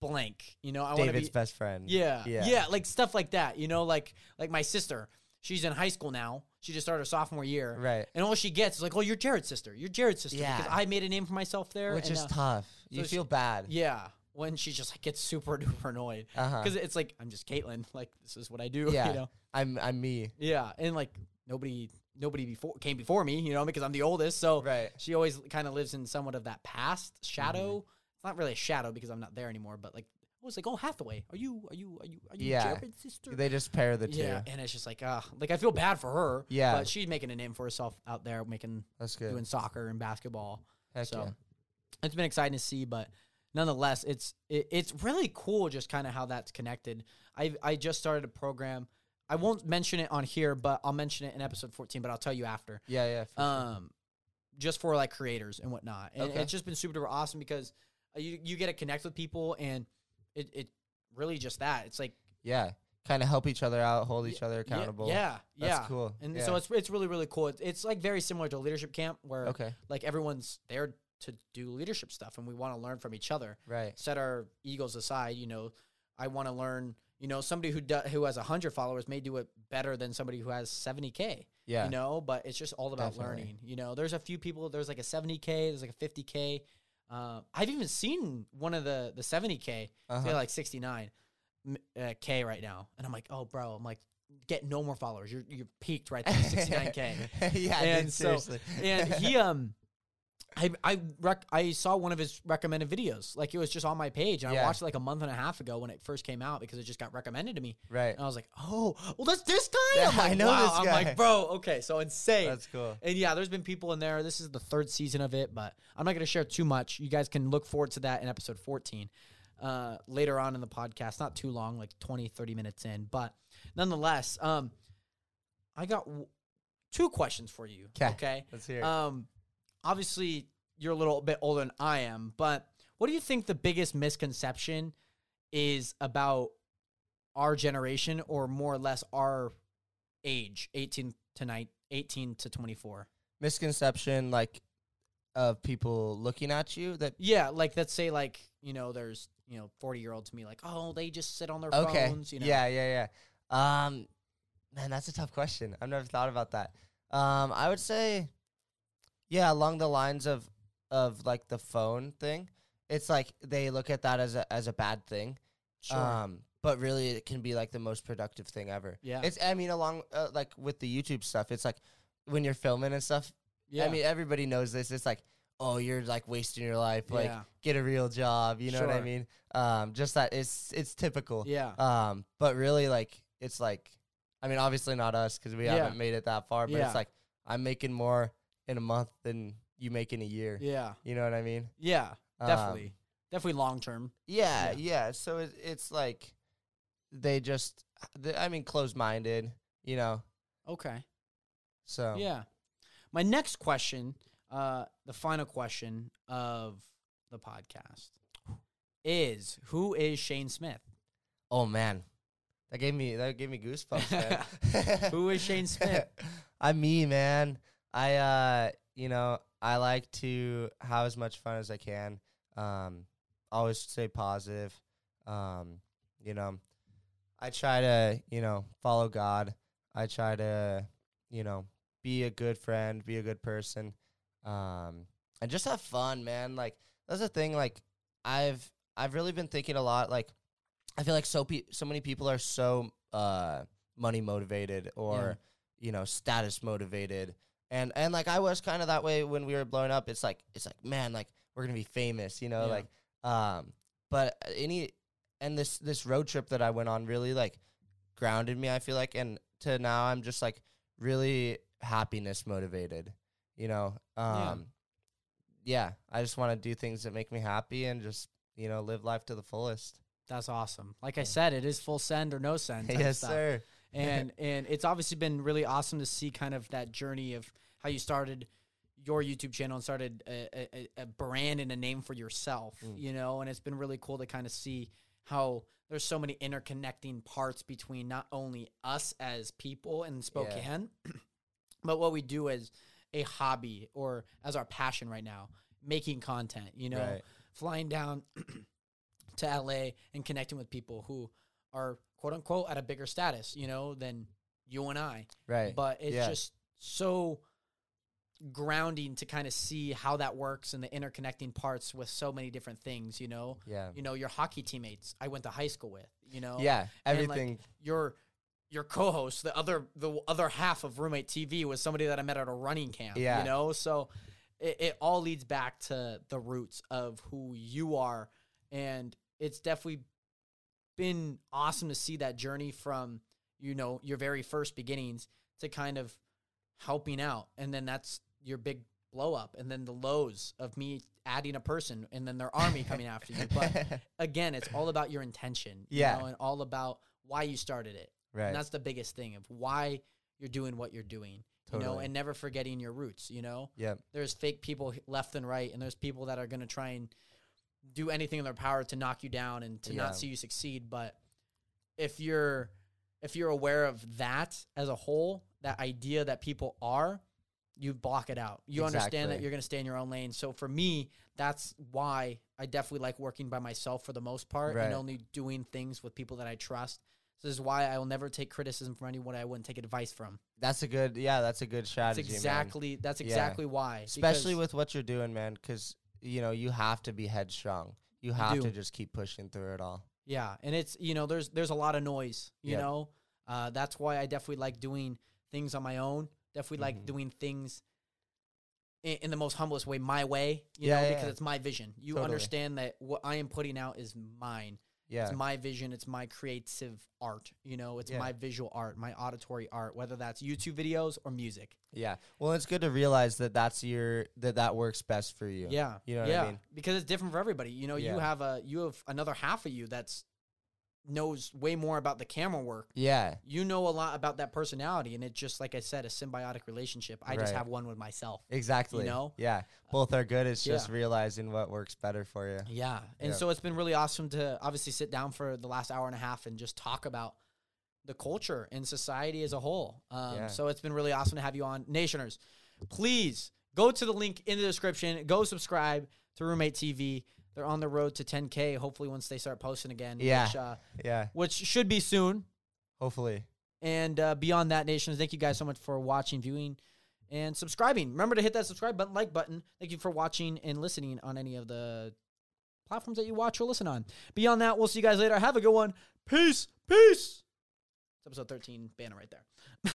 blank. You know, I want to David's be best friend. yeah, Yeah. yeah, like stuff like that. You know, like like my sister. She's in high school now. She just started her sophomore year, Right. and all she gets is like, "Oh, you're Jared's sister. You're Jared's sister." Yeah. because I made a name for myself there, Which is uh, tough. You so she- feel bad. yeah. When she just like gets super duper annoyed Uh-huh. because it's like I'm just Caitlin. Like this is what I do. Yeah. You know. I'm I'm me. Yeah, and like nobody nobody before came before me. You know, because I'm the oldest. So Right. she always kind of lives in somewhat of that past shadow. It's not really a shadow because I'm not there anymore, but like I was like, oh Hathaway, are you are you are you are you Yeah. Jared's sister? They just pair the two. yeah, and it's just like ah, like I feel bad for her. Yeah. but she's making a name for herself out there, making That's good. doing soccer and basketball. Heck so yeah. It's been exciting to see, but nonetheless, it's it, it's really cool just kind of how that's connected. I I just started a program. I won't mention it on here, but I'll mention it in episode 14. But I'll tell you after. Yeah, yeah. for sure. Um, just for like creators and whatnot, and Okay. it's just been super duper awesome because uh, you you get to connect with people, and it it really just that. It's like yeah. Kind of help each other out, hold each other yeah, accountable. Yeah, That's yeah. cool. And Yeah. so it's it's really really cool. It's, it's like very similar to leadership camp where Okay. like everyone's there to do leadership stuff and we want to learn from each other Right. set our egos aside you know i want to learn you know somebody who do, who has 100 followers may do it better than somebody who has 70k Yeah. you know but it's just all about Definitely. learning you know there's a few people there's like a 70k there's like a 50k uh, i've even seen one of the the 70k Uh-huh. they're like 69 uh, k right now and i'm like oh bro i'm like get no more followers you're you're peaked right there 69k yeah, And dude, so- seriously. and he um I I rec- I saw one of his recommended videos. Like it was just on my page, and I watched it like a month and a half ago when it first came out because it just got recommended to me. right. And I was like, oh, well, that's this guy. Yeah, I'm like, I know wow. this I'm like, bro, okay, so insane. That's cool. and yeah, there's been people in there. This is the third season of it, but I'm not going to share too much. You guys can look forward to that in episode 14 uh, later on in the podcast. Not too long, like 20, 30 minutes in. But nonetheless, um, I got w- two questions for you. 'Kay. Okay. Let's hear it. Um, obviously you're a little bit older than I am, but what do you think the biggest misconception is about our generation, or more or less our age, 18 to 9, 18 to 24? Misconception like of people looking at you that Yeah, like let's say like you know there's you know 40 year olds to me like oh they just sit on their okay. phones. You know. Yeah, yeah, yeah. Um, man, that's a tough question. I've never thought about that. Um, I would say, yeah, along the lines of of like the phone thing. It's like they look at that as a as a bad thing. Sure. Um, but really, it can be like the most productive thing ever. yeah. It's I mean, along uh, like with the YouTube stuff, it's like when you're filming and stuff. yeah. I mean, everybody knows this. It's like, oh, you're like wasting your life. Like, yeah. get a real job. You know what I mean? Um, just that it's it's typical. Yeah. Um, but really, like, it's like, I mean, obviously not us because we Yeah. haven't made it that far. But Yeah. it's like I'm making more in a month than you make in a year. Yeah. You know what I mean? Yeah. Um, Definitely. Definitely long term. yeah, Yeah. yeah. So it, it's like they just, they, I mean, closed minded. You know. Okay. So Yeah. My next question, uh, the final question of the podcast is who is Shane Smith? Oh man, that gave me that gave me goosebumps. Who is Shane Smith? I'm me, man. I uh, you know, I like to have as much fun as I can. Um, always stay positive. Um, you know, I try to, you know, follow God. I try to, you know, be a good friend, be a good person. Um, and just have fun, man. Like that's the thing like I've I've really been thinking a lot like I feel like so pe- so many people are so uh money motivated or you know status motivated and and like I was kind of that way when we were blowing up it's like it's like man like we're going to be famous you know Yeah. like um but any and this this road trip that I went on really like grounded me I feel like and to now I'm just like really happiness motivated you know um yeah, I just want to do things that make me happy and just you know live life to the fullest That's awesome. Like I said, it is full send or no send. yes sir And and it's obviously been really awesome to see kind of that journey of how you started your YouTube channel and started a, a, a brand and a name for yourself, Mm. you know, and it's been really cool to kind of see how there's so many interconnecting parts between not only us as people in Spokane, but what we do as a hobby or as our passion right now, making content, you know, Right. flying down to LA and connecting with people who are quote unquote at a bigger status, you know, than you and I. right But it's Yeah. just so grounding to kind of see how that works and the interconnecting parts with so many different things, you know. yeah You know, your hockey teammates I went to high school with, you know. yeah And, like, everything your your co-host, the other the other half of roommate TV was somebody that I met at a running camp. Yeah. You know, so it, it all leads back to the roots of who you are. And it's definitely been awesome to see that journey from, you know, your very first beginnings to kind of helping out. And then that's your big blow up. And then the lows of me adding a person and then their army coming after you. But again, it's all about your intention. you Yeah. know, and all about why you started it. right And that's the biggest thing of why you're doing what you're doing. You know, and never forgetting your roots, you know? yep There's fake people left and right, and there's people that are gonna try and do anything in their power to knock you down and to Yeah. not see you succeed. But if you're if you're aware of that as a whole, that idea that people are, you block it out. You understand that you're going to stay in your own lane. So for me, that's why I definitely like working by myself for the most part Right. and only doing things with people that I trust. So this is why I will never take criticism from anyone I wouldn't take advice from. that's a good yeah that's a good That's strategy man. exactly that's Yeah. exactly why. especially with what you're doing man because you know you have to be headstrong you have to just keep pushing through it all Yeah, and it's you know there's there's a lot of noise. You Yep. know, uh, that's why I definitely like doing things on my own. Definitely like Mhm. doing things in, in the most humblest way, my way. You Yeah, know, yeah, because yeah. it's my vision. You Totally. understand that what I am putting out is mine. yeah It's my vision. It's my creative art. You know, it's Yeah. my visual art, my auditory art, whether that's YouTube videos or music. yeah well it's good to realize that that's your that that works best for you Yeah, You know what I yeah, mean? because it's different for everybody. You know, Yeah. you have a you have another half of you that's knows way more about the camera work. Yeah. You know a lot about that personality, and it's just like I said, a symbiotic relationship. I just have one with myself. Exactly. know? Yeah. Both are good. It's just yeah. realizing what works better for you. Yeah. And Yeah. so it's been really awesome to obviously sit down for the last hour and a half and just talk about the culture and society as a whole. Um, Yeah. So it's been really awesome to have you on. Nationers, please go to the link in the description. Go subscribe to Roommate TV. They're on the road to 10K, hopefully, once they start posting again. Yeah. Which, uh, Yeah. which should be soon. Hopefully. And uh, beyond that, nations, thank you guys so much for watching, viewing, and subscribing. Remember to hit that subscribe button, like button. Thank you for watching and listening on any of the platforms that you watch or listen on. Beyond that, we'll see you guys later. Have a good one. Peace. Peace. It's episode 13 banner right there.